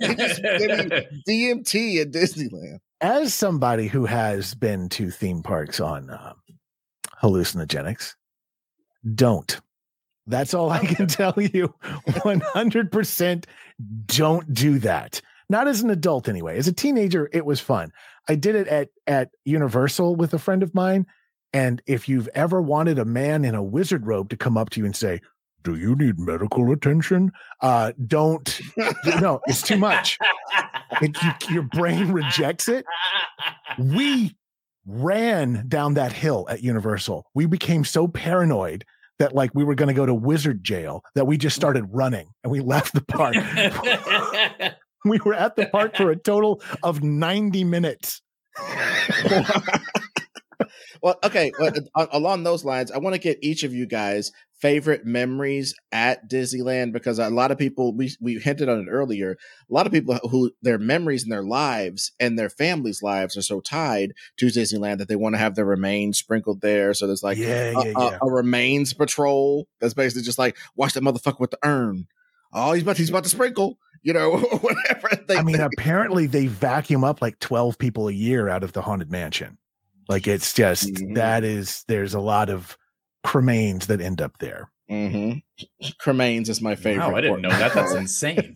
They just gave me DMT at Disneyland." As somebody who has been to theme parks on uh, hallucinogenics, don't. That's all I can *laughs* tell you. 100% don't do that. Not as an adult anyway. As a teenager, it was fun. I did it at at Universal with a friend of mine. And if you've ever wanted a man in a wizard robe to come up to you and say, "Do you need medical attention?" Uh, don't. No, it's too much. It, you, your brain rejects it. We ran down that hill at Universal. We became so paranoid that like we were going to go to wizard jail that we just started running and we left the park. *laughs* *laughs* we were at the park for a total of 90 minutes. *laughs* well, okay. Well, uh, uh, along those lines, I want to get each of you guys favorite memories at Disneyland because a lot of people we we hinted on it earlier. A lot of people who their memories and their lives and their families' lives are so tied to Disneyland that they want to have their remains sprinkled there. So there's like yeah, a, yeah, a- yeah. a remains patrol that's basically just like watch that motherfucker with the urn. Oh, he's about he's about to sprinkle, you know, *laughs* whatever. They, I mean, they- apparently they vacuum up like 12 people a year out of the haunted mansion. Like it's just Mhm. that is there's a lot of cremains that end up there. Mhm. Cremains is my favorite. Wow, I didn't know that. That's *laughs* insane.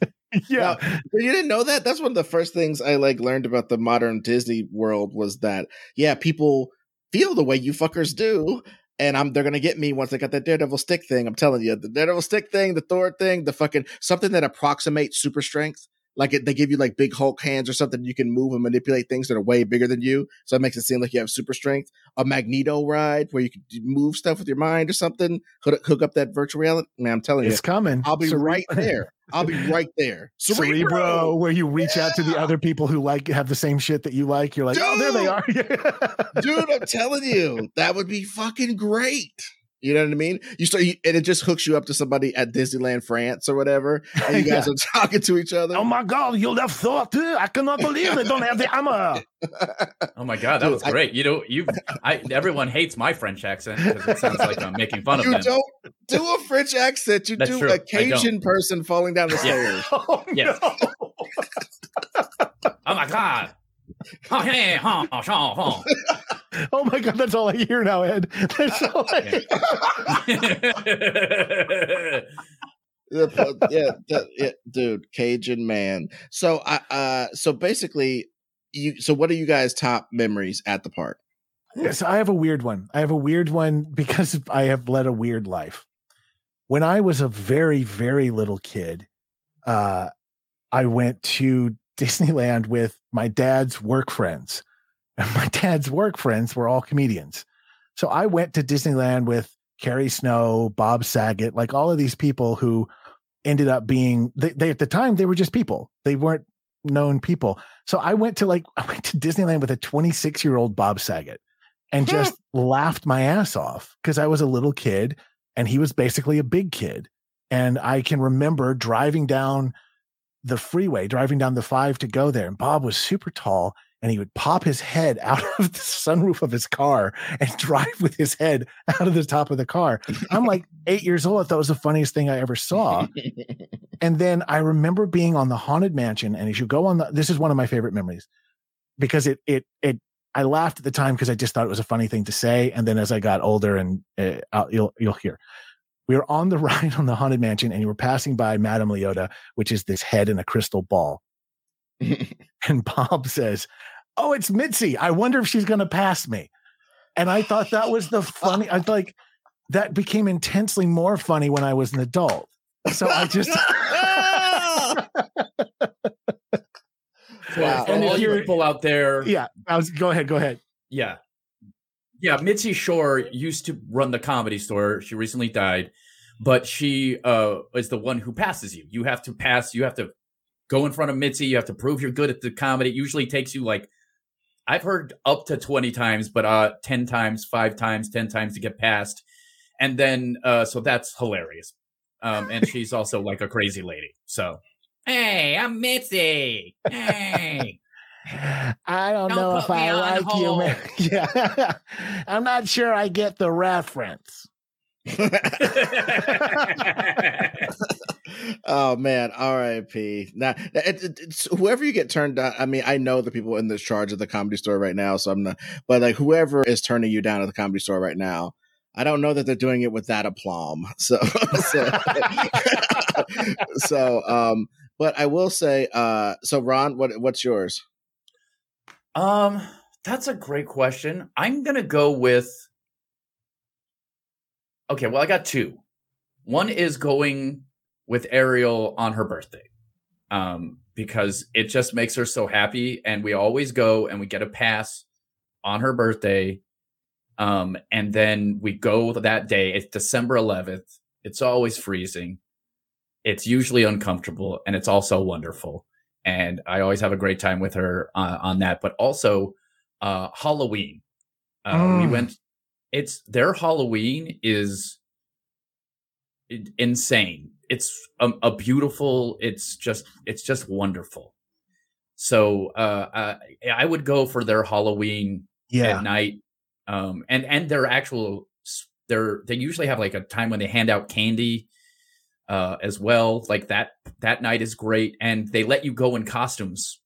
Yeah. You didn't know that? That's one of the first things I like learned about the modern Disney world was that yeah, people feel the way you fuckers do. And I'm they're gonna get me once they got that Daredevil stick thing. I'm telling you, the Daredevil stick thing, the Thor thing, the fucking something that approximates super strength. Like it, they give you like big Hulk hands or something. You can move and manipulate things that are way bigger than you. So it makes it seem like you have super strength. A Magneto ride where you can move stuff with your mind or something. Hook, hook up that virtual reality. Man, I'm telling you, It's coming. I'll be Cere- right there. I'll be *laughs* right there. Cerebro, where you reach out to the other people who like have the same shit that you like. You're like, oh, there they are. *laughs* dude i'm telling you that would be fucking great you know what i mean you start you, and it just hooks you up to somebody at disneyland france or whatever and you *laughs* guys Yeah. are talking to each other Oh my god, you left Thor too. I cannot believe they don't have the hammer. *laughs* Oh my god, that Dude, was I- great. You know, you I everyone hates my French accent because it sounds like I'm making fun of you them. don't do a french accent you That's do true. a I don't. cajun person falling down the Yeah. stairs *laughs* Oh, Yes. no. Oh my god. Oh, hey, huh, my god, that's all I hear now, Ed. That's all I *laughs* Yeah, yeah, yeah, dude, Cajun man. So I uh so basically you so what are you guys top memories at the park? Yes, I have a weird one. I have a weird one because I have led a weird life. When I was a very, very little kid, uh, I went to Disneyland with my dad's work friends. *laughs* And my dad's work friends were all comedians. So I went to Disneyland with Carrie Snow, Bob Saget, like all of these people who ended up being they, they at the time they were just people. They weren't known people. So I went to like *laughs* I went to Disneyland with a 26 year old Bob Saget and hmm. just laughed my ass off because I was a little kid and he was basically a big kid. And I can remember driving down the freeway, driving down the five to go there. And Bob was super tall and he would pop his head *laughs* out of the sunroof of his car and *laughs* drive with his head out of the top of the car. I'm like eight years old. I thought it was the funniest thing I ever saw. *laughs* and then I remember being on the haunted mansion. And as you go on the, this is one of my favorite memories because it, it, it, I laughed at the time because I just thought it was a funny thing to say. And then as I got older and uh, you'll, you'll hear, we were on the *laughs* ride on the haunted mansion and you were passing by Madame Leota, which is this head in a crystal ball. *laughs* and Bob says, Oh, it's Mitzi. I wonder if she's going to pass me. And I thought that was the funny. I *laughs* like that became intensely more funny when I was an adult. So I just. wow. And all you people out there. Yeah. I was, go ahead. Go ahead. Yeah. Yeah. Mitzi Shore used to run the comedy store. She recently died, but she uh, is the one who passes you. You have to pass, you have to go in front of Mitzi. You have to prove you're good at the comedy. It usually takes you like I've heard up to 20 times, but uh 10 times, 5 times, 10 times to get passed, And then uh so that's hilarious. Um and she's also like a crazy lady. So, hey, I'm Mitzi. Hey. I don't, don't know if I like hold. you, man. *laughs* yeah. I'm not sure I get the reference. *laughs* oh man, R.I.P. Now, it, it, it's whoever you get turned down. I mean, I know the people in this charge of the comedy store right now, so I'm not. But like, whoever is turning you down at the comedy store right now, I don't know that they're doing it with that aplomb. *laughs* So, so, so, um, but I will say, uh, so Ron, what what's yours? Um, that's a great question. I'm gonna go with. Okay, well, I got two. One is going with Ariel on her birthday um, because it just makes her so happy. And we always go and we get a pass on her birthday. Um, and then we go that day. It's December 11th. It's always freezing. It's usually uncomfortable and it's also wonderful. And I always have a great time with her uh, on that. But also uh, Halloween. Uh, mm. We went. It's their Halloween is insane it's a, a, beautiful it's just it's just wonderful so uh, I, I would go for their halloween yeah. at night um and and their actual they're they usually have like a time when they hand out candy uh as well. Like that that night is great. And they let you go in costumes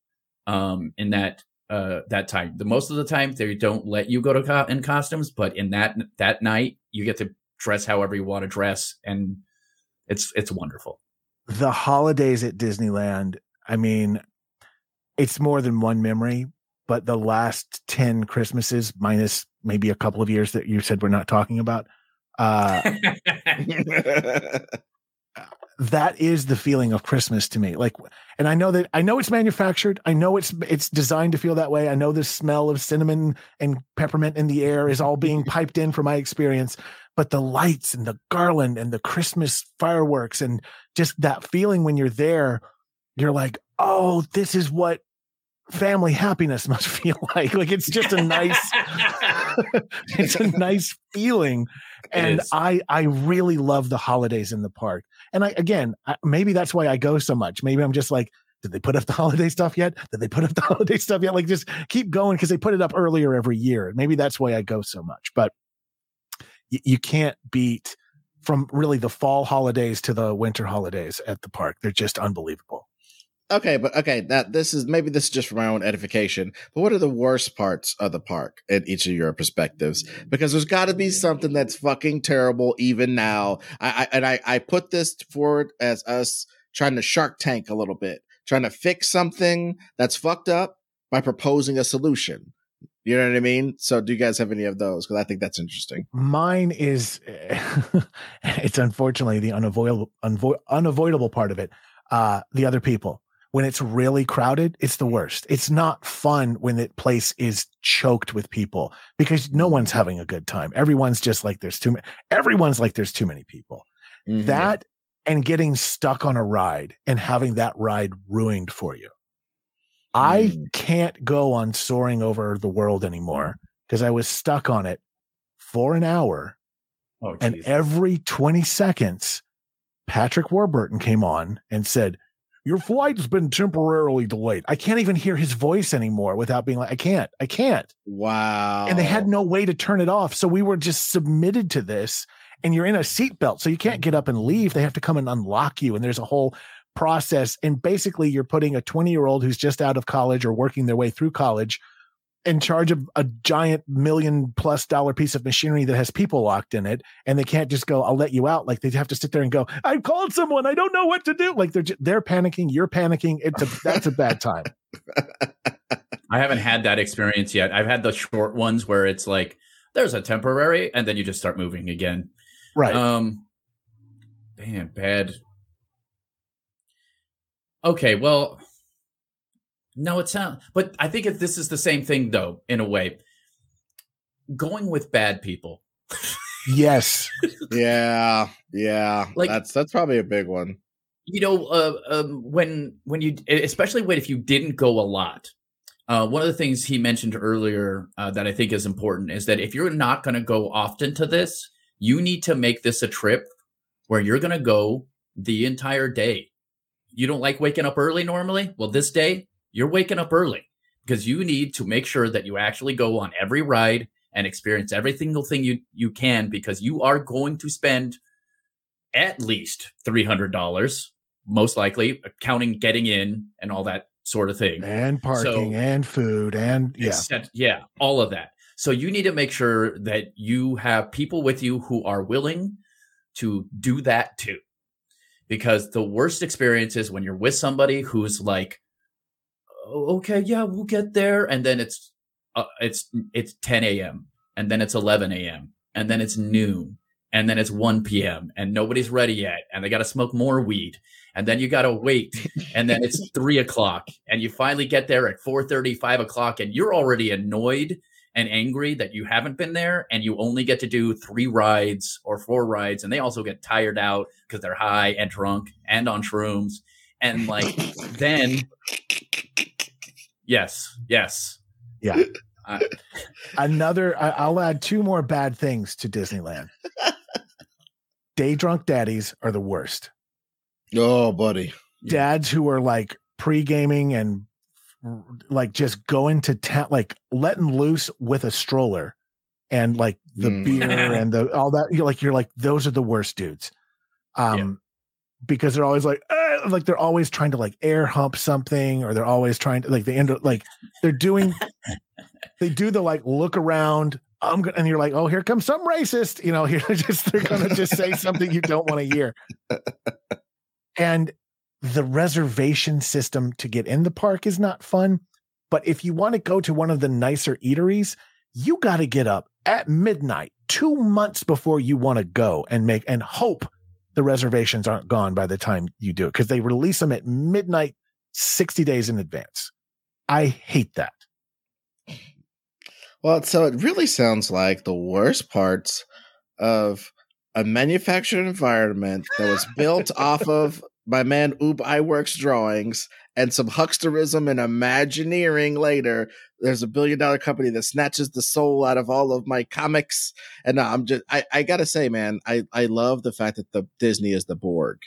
um in that uh that time. The most of the time they don't let you go to co- in costumes but in that that night you get to dress however you want to dress and it's it's wonderful. The holidays at Disneyland, I mean, it's more than one memory, but the last 10 Christmases minus maybe a couple of years that you said we're not talking about uh *laughs* *laughs* *laughs* that is the feeling of Christmas to me. Like, and I know that I know it's manufactured. I know it's it's designed to feel that way. I know the smell of cinnamon and peppermint in the air is all being *laughs* piped in from my experience but the lights and the garland and the Christmas fireworks and just that feeling when you're there, you're like, oh, this is what family happiness *laughs* must feel *laughs* like. Like it's just a nice, it's a nice feeling. And I, I really love the holidays in the park. And I, again, I, maybe that's why I go so much. Maybe I'm just like, did they put up the *laughs* holiday stuff yet? Did they put up the *laughs* holiday stuff yet? Like just keep going because they put it up earlier every year. Maybe that's why I go so much. But you, you can't beat from really the fall holidays to the winter holidays at the park. They're just unbelievable. Okay, but okay, that this is maybe this is just for my own edification. But what are the worst parts of the park in each of your perspectives? Because there's got to be something that's fucking terrible even now. I, I and I I put this forward as us trying to Shark Tank a little bit, trying to fix something that's fucked up by proposing a solution. You know what I mean? So, do you guys have any of those? Because I think that's interesting. Mine is, *laughs* it's unfortunately the unavoidable, unvo- unavoidable part of it. Uh, the other people. When it's really crowded, it's the worst. It's not fun when the place is choked with people because no one's having a good time. Everyone's just like there's too many. Everyone's like there's too many people. Mm-hmm. That and getting stuck on a ride and having that ride ruined for you. I mm. can't go on soaring over the world anymore because I was stuck on it for an hour. Oh, And every 20 seconds, Patrick Warburton came on and said, Your flight has been temporarily delayed. I can't even hear his voice anymore without being like, I can't, I can't. Wow. And they had no way to turn it off. So we were just submitted to this. And you're in a seatbelt. So you can't get up and leave. They have to come and unlock you. And there's a whole process. And basically, you're putting a 20 year old who's just out of college or working their way through college in charge of a giant million plus dollar piece of machinery that has people locked in it. And they can't just go, I'll let you out. Like they have to sit there and go, I called someone. I don't know what to do. Like they're, ju- they're panicking. You're panicking. It's a, that's a bad time. *laughs* I haven't had that experience yet. I've had the short ones where it's like there's a temporary, and then you just start moving again. Right. Um, man, bad. Okay, well, no, it's not. But I think if this is the same thing, though, in a way. Going with bad people. yes. *laughs* Yeah, yeah. Like- that's that's probably a big one. you know uh, um, when when you especially when if you didn't go a lot uh, one of the things he mentioned earlier uh, that i think is important is that if you're not going to go often to this you need to make this a trip where you're going to go the entire day you don't like waking up early normally well this day you're waking up early because you need to make sure that you actually go on every ride and experience every single thing you you can because you are going to spend at least $300 most likely uh, counting getting in and all that sort of thing And parking So- and food and yeah. Except- yeah all of that so you need to make sure that you have people with you who are willing to do that too because the worst experience is when you're with somebody who's like "Oh, okay yeah we'll get there and then it's uh, it's it's 10 a.m and then it's 11 a.m and then it's noon and then it's 1 p.m. and nobody's ready yet and they got to smoke more weed and then you got to wait and then it's *laughs* 3 o'clock and you finally get there at 4.30 5 o'clock and you're already annoyed and angry that you haven't been there and you only get to do three rides or four rides and they also get tired out because they're high and drunk and on shrooms and like then yes yes Yeah. Uh, *laughs* Another, I, I'll add two more bad things to Disneyland. *laughs* Day drunk daddies are the worst. Oh, buddy. Dads who are like pre gaming and like just going to town, like letting loose with a stroller and like the Mm. beer *laughs* and the all that. You're like, you're like, those are the worst dudes. Um, Yeah. because they're always like, eh, like they're always trying to like air hump something, or they're always trying to like they end up like they're doing, *laughs* they do the like look around. I'm gonna, and you're like, oh, here comes some racist. You know, *laughs* here just they're gonna just say something you don't want to hear. *laughs* And the reservation system to get in the park is not fun. But if you want to go to one of the nicer eateries, you got to get up at midnight, two months before you want to go and make and hope the reservations aren't gone by the time you do it because they release them at midnight, 60 days in advance. I hate that. Well, so it really sounds like the worst parts of a manufactured environment that was built off of *laughs* my man Ub Iwerks drawings and some hucksterism and imagineering later. There's a billion dollar company that snatches the soul out of all of my comics. And uh, I'm just, I, I gotta say, man, I, I love the fact that the Disney is the Borg.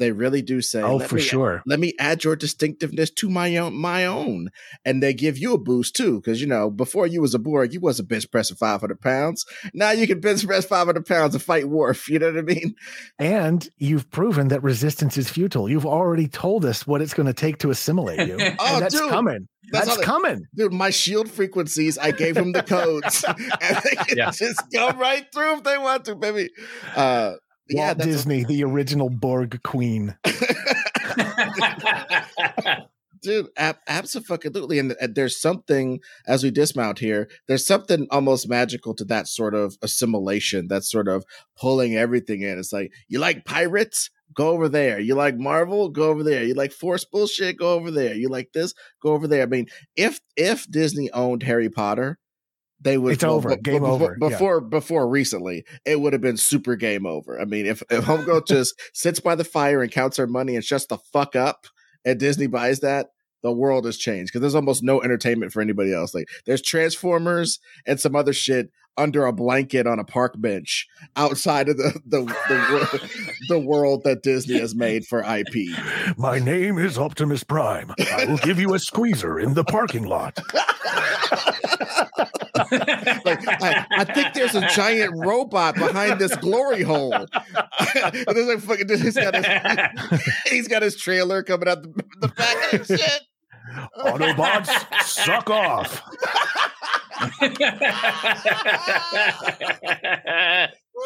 They really do say, oh, for me sure. let me add your distinctiveness to my own my own and they give you a boost too because you know before you was a Borg you wasn't bench pressing 500 pounds now you can bench press 500 pounds and fight Worf you know what I mean And you've proven that resistance is futile. You've already told us what it's going to take to assimilate you. *laughs* Oh, and that's dude, coming. that's That's, how they- coming. dude my shield frequencies I gave them the codes *laughs* and they can Yeah. just go right through if they want to baby uh yeah Walt that's Disney, the original Borg queen. *laughs* dude ab- absolutely and, and there's something as we dismount here there's something almost magical to that sort of assimilation that sort of pulling everything in. It's like you like pirates? Go over there. You like marvel? Go over there. You like force bullshit? Go over there. You like this? Go over there. I mean if if disney owned harry potter they would It's over. Game before, over. Yeah. before before recently it would have been super game over i mean if if homegirl *laughs* just sits by the fire and counts her money and shuts the fuck up and Disney buys that, the world has changed because there's almost no entertainment for anybody else. Like there's Transformers and some other shit under a blanket on a park bench outside of the the the, *laughs* the world that Disney has made for IP. My name is Optimus Prime. I will give you a squeezer in the parking lot. *laughs* *laughs* like I, I, think there's a giant robot behind this glory hole. *laughs* there's like fucking he's got his, *laughs* he's got his trailer coming out the, the back of shit. Autobots, suck off.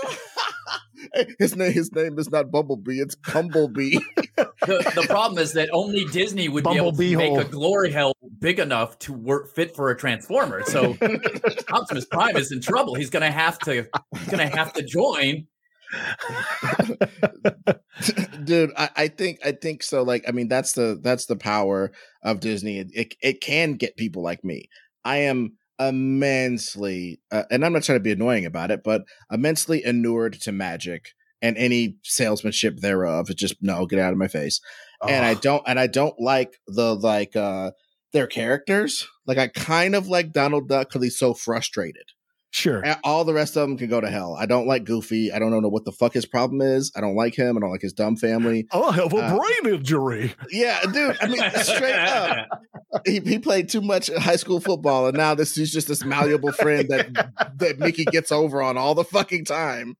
*laughs* his name his name is not Bumblebee, it's Bumblebee. *laughs* the, the problem is that only Disney would Bumblebee be able to hole. make a glory hell big enough to work fit for a transformer. So *laughs* Optimus Prime is in trouble. He's gonna have to he's gonna have to join. Dude, I, I, think I think so. Like, I mean, that's the that's the power of Disney. It it, it can get people like me. I am immensely, uh, and I'm not trying to be annoying about it, but immensely inured to magic and any salesmanship thereof. It's just no, get out of my face. Oh. And I don't, and I don't like the like uh their characters. Like I kind of like Donald Duck because he's so frustrated. Sure. All the rest of them can go to hell. I don't like Goofy. I don't know what the fuck his problem is. I don't like him. I don't like his dumb family. I'll have a uh, brain injury. Yeah, dude. I mean, straight up, *laughs* he, he played too much high school football, and now this is just this malleable friend that *laughs* that Mickey gets over on all the fucking time.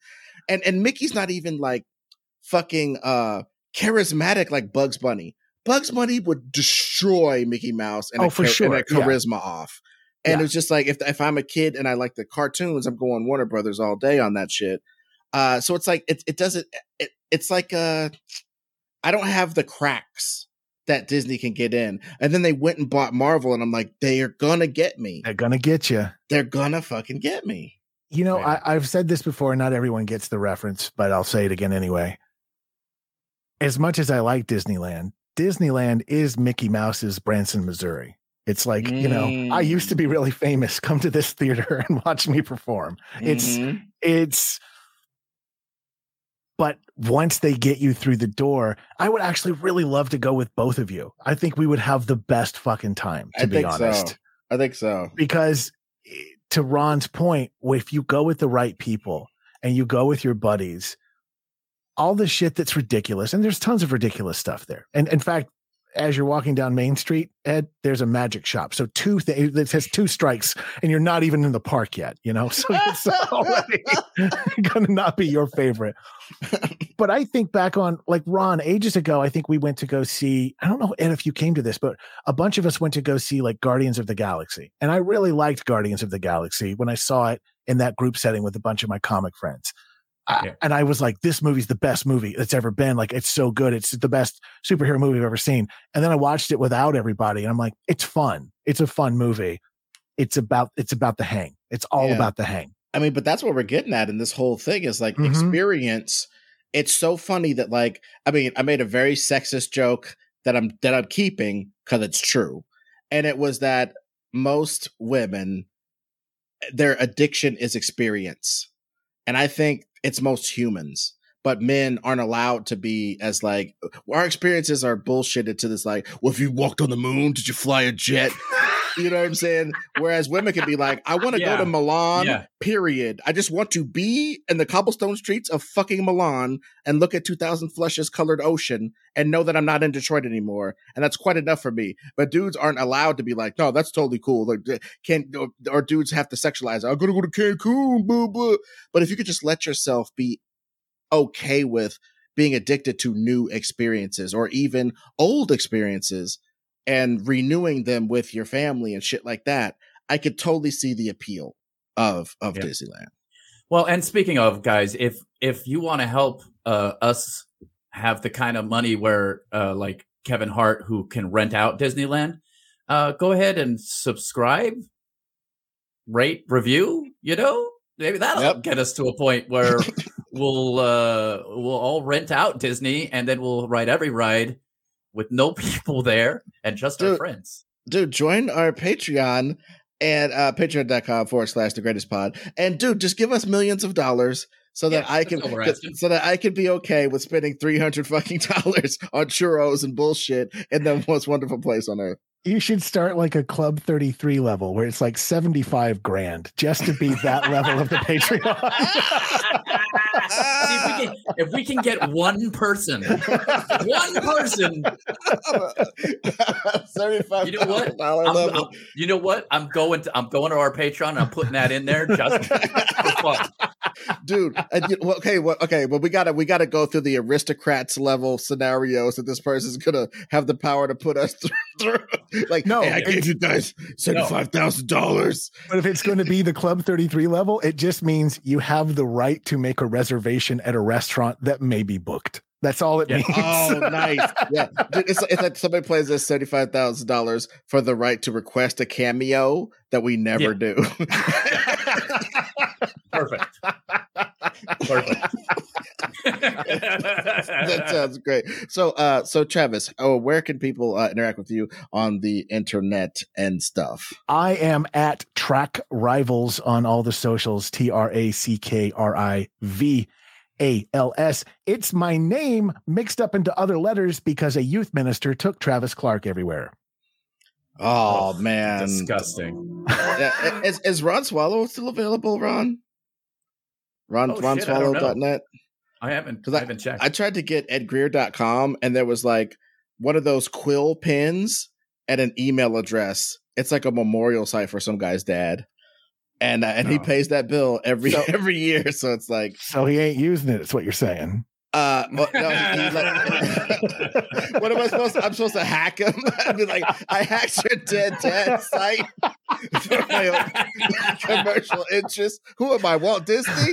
And and Mickey's not even like fucking uh charismatic like Bugs Bunny. Bugs Bunny would destroy Mickey Mouse and, oh, a, for sure. and a charisma yeah. off. And yeah. it's just like if if I'm a kid and I like the cartoons, I'm going Warner Brothers all day on that shit. Uh, so it's like it it doesn't it, it's like uh I don't have the cracks that Disney can get in. And then they went and bought Marvel, and I'm like, they are gonna get me. They're gonna get you. They're gonna fucking get me. You know, I, I've said this before. Not everyone gets the reference, but I'll say it again anyway. As much as I like Disneyland, Disneyland is Mickey Mouse's Branson, Missouri. It's like, mm. you know, I used to be really famous. Come to this theater *laughs* and watch me perform. Mm-hmm. It's, it's, but once they get you through the door, I would actually really love to go with both of you. I think we would have the best fucking time, to I be honest. So. I think so. Because eh, to Ron's point, if you go with the right people and you go with your buddies, all the shit that's ridiculous, and there's tons of ridiculous stuff there. And in fact, as you're walking down Main Street, Ed, there's a magic shop. So two things it has two strikes, and you're not even in the park yet, you know. *laughs* So it's already *laughs* gonna not be your favorite. But I think back on like Ron, ages ago, I think we went to go see, I don't know, Ed, if you came to this, but a bunch of us went to go see like Guardians of the Galaxy. And I really liked Guardians of the Galaxy when I saw it in that group setting with a bunch of my comic friends. I, and I was like, this movie's the best movie that's ever been. Like, it's so good. It's the best superhero movie I've ever seen. And then I watched it without everybody, and I'm like, it's fun. It's a fun movie. It's about it's about the hang. It's all yeah. about the hang. I mean, but that's what we're getting at in this whole thing is like mm-hmm. experience. It's so funny that like I mean, I made a very sexist joke that I'm that I'm keeping because it's true, and it was that most women their addiction is experience. And I think it's most humans but men aren't allowed to be as like our experiences are bullshitted to this like well if you walked on the moon did you fly a jet you know what i'm saying? Whereas women can be like i want to yeah. go to milan yeah. period. I just want to be in the cobblestone streets of fucking milan and look at 2000 flushes colored ocean and know that i'm not in detroit anymore. And that's quite enough for me. But dudes aren't allowed to be like no that's totally cool. Like can't or dudes have to sexualize i'm gonna go to cancun blah blah. But if you could just let yourself be okay with being addicted to new experiences or even old experiences and renewing them with your family and shit like that, I could totally see the appeal of of. Disneyland. Well, and speaking of guys, if if you want to help uh, us have the kind of money where uh, like Kevin Hart who can rent out Disneyland, uh, go ahead and subscribe, rate, review. You know, maybe that'll yep. get us to a point where *laughs* we'll uh, we'll all rent out Disney, and then we'll ride every ride with no *laughs* people there and just dude, our friends. Dude, join our Patreon and uh, patreon.com forward slash the greatest pod. And dude, just give us millions of dollars so that Yeah, I can all we're asking. so that I can be okay with spending three hundred fucking *laughs* dollars on churros and bullshit in the *laughs* most wonderful place on earth. You should start like a Club 33 level where it's like 75 grand just to be that level of the Patreon. See, if we can if we can get one person, one person, Seventy-five You know what? I'm. I'm- you know what? I'm going to I'm going to our Patreon. and I'm putting that in there just for fun. dude. And you, well, okay, well, okay, well, we gotta we gotta go through the aristocrats level scenarios that this person's gonna have the power to put us through. like, No, hey, I it's- gave you guys seventy five thousand dollars. But if it's going to be the Club 33 level, it just means you have the right to make a reservation at a restaurant that may be booked. That's all it Yeah. means. Oh, *laughs* nice. Yeah, dude, it's it's like somebody plays us seventy five thousand dollars for the right to request a cameo that we never Yeah. do. *laughs* Perfect. Perfect. *laughs* that sounds great. So, uh, so Travis, oh, where can people uh, interact with you on the internet and stuff? I am at Track Rivals on all the socials. T R A C K R I V A L S. It's my name mixed up into other letters because a youth minister took Travis Clark everywhere. Oh Ugh, man, Disgusting. Yeah, is, is Ron Swallow still available, Ron? Ron Oh, shit, I don't know. RonSwallow.net. I haven't 'Cause I I- haven't checked. I tried to get edgreer.com and there was like one of those quill pins at an email address. It's like a memorial site for some guy's dad. And uh, and he Oh. pays that bill every So- *laughs* every year. So it's like So he ain't using it. it, is what you're saying. Uh *laughs* well, no, he- he *laughs* what am I supposed to I'm supposed to hack him? *laughs* I'd be like, I hacked your dead dad site for my own commercial interest. Who am I, Walt Disney?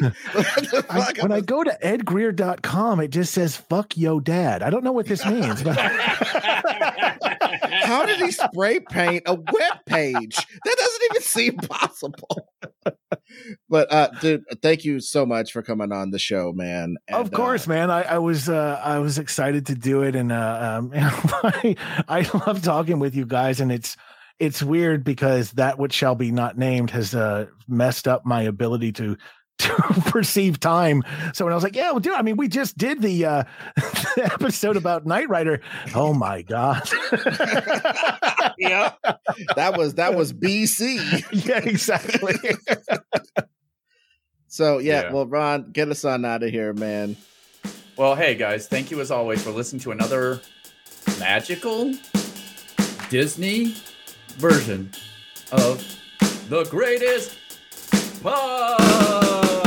I, when I go to edgreer.com, it just says fuck yo dad. I don't know what this means, but How did he spray paint a web page? That doesn't even seem possible. *laughs* But uh dude, thank you so much for coming on the show, man. of course, uh, man. I, I was uh, I was excited to do it, and uh, um, *laughs* I, I love talking with you guys, and it's it's weird because that which shall be not named has uh, messed up my ability to *laughs* to perceive time. So when I was like, yeah, well, dude, I mean, we just did the, uh, *laughs* the episode about Knight Rider. Oh my god. *laughs* yeah. That was that was BC. yeah, exactly. So yeah, Yeah. well, Ron, get us on out of here, man. Well, hey guys, thank you as always for listening to another magical Disney version of the greatest podcast.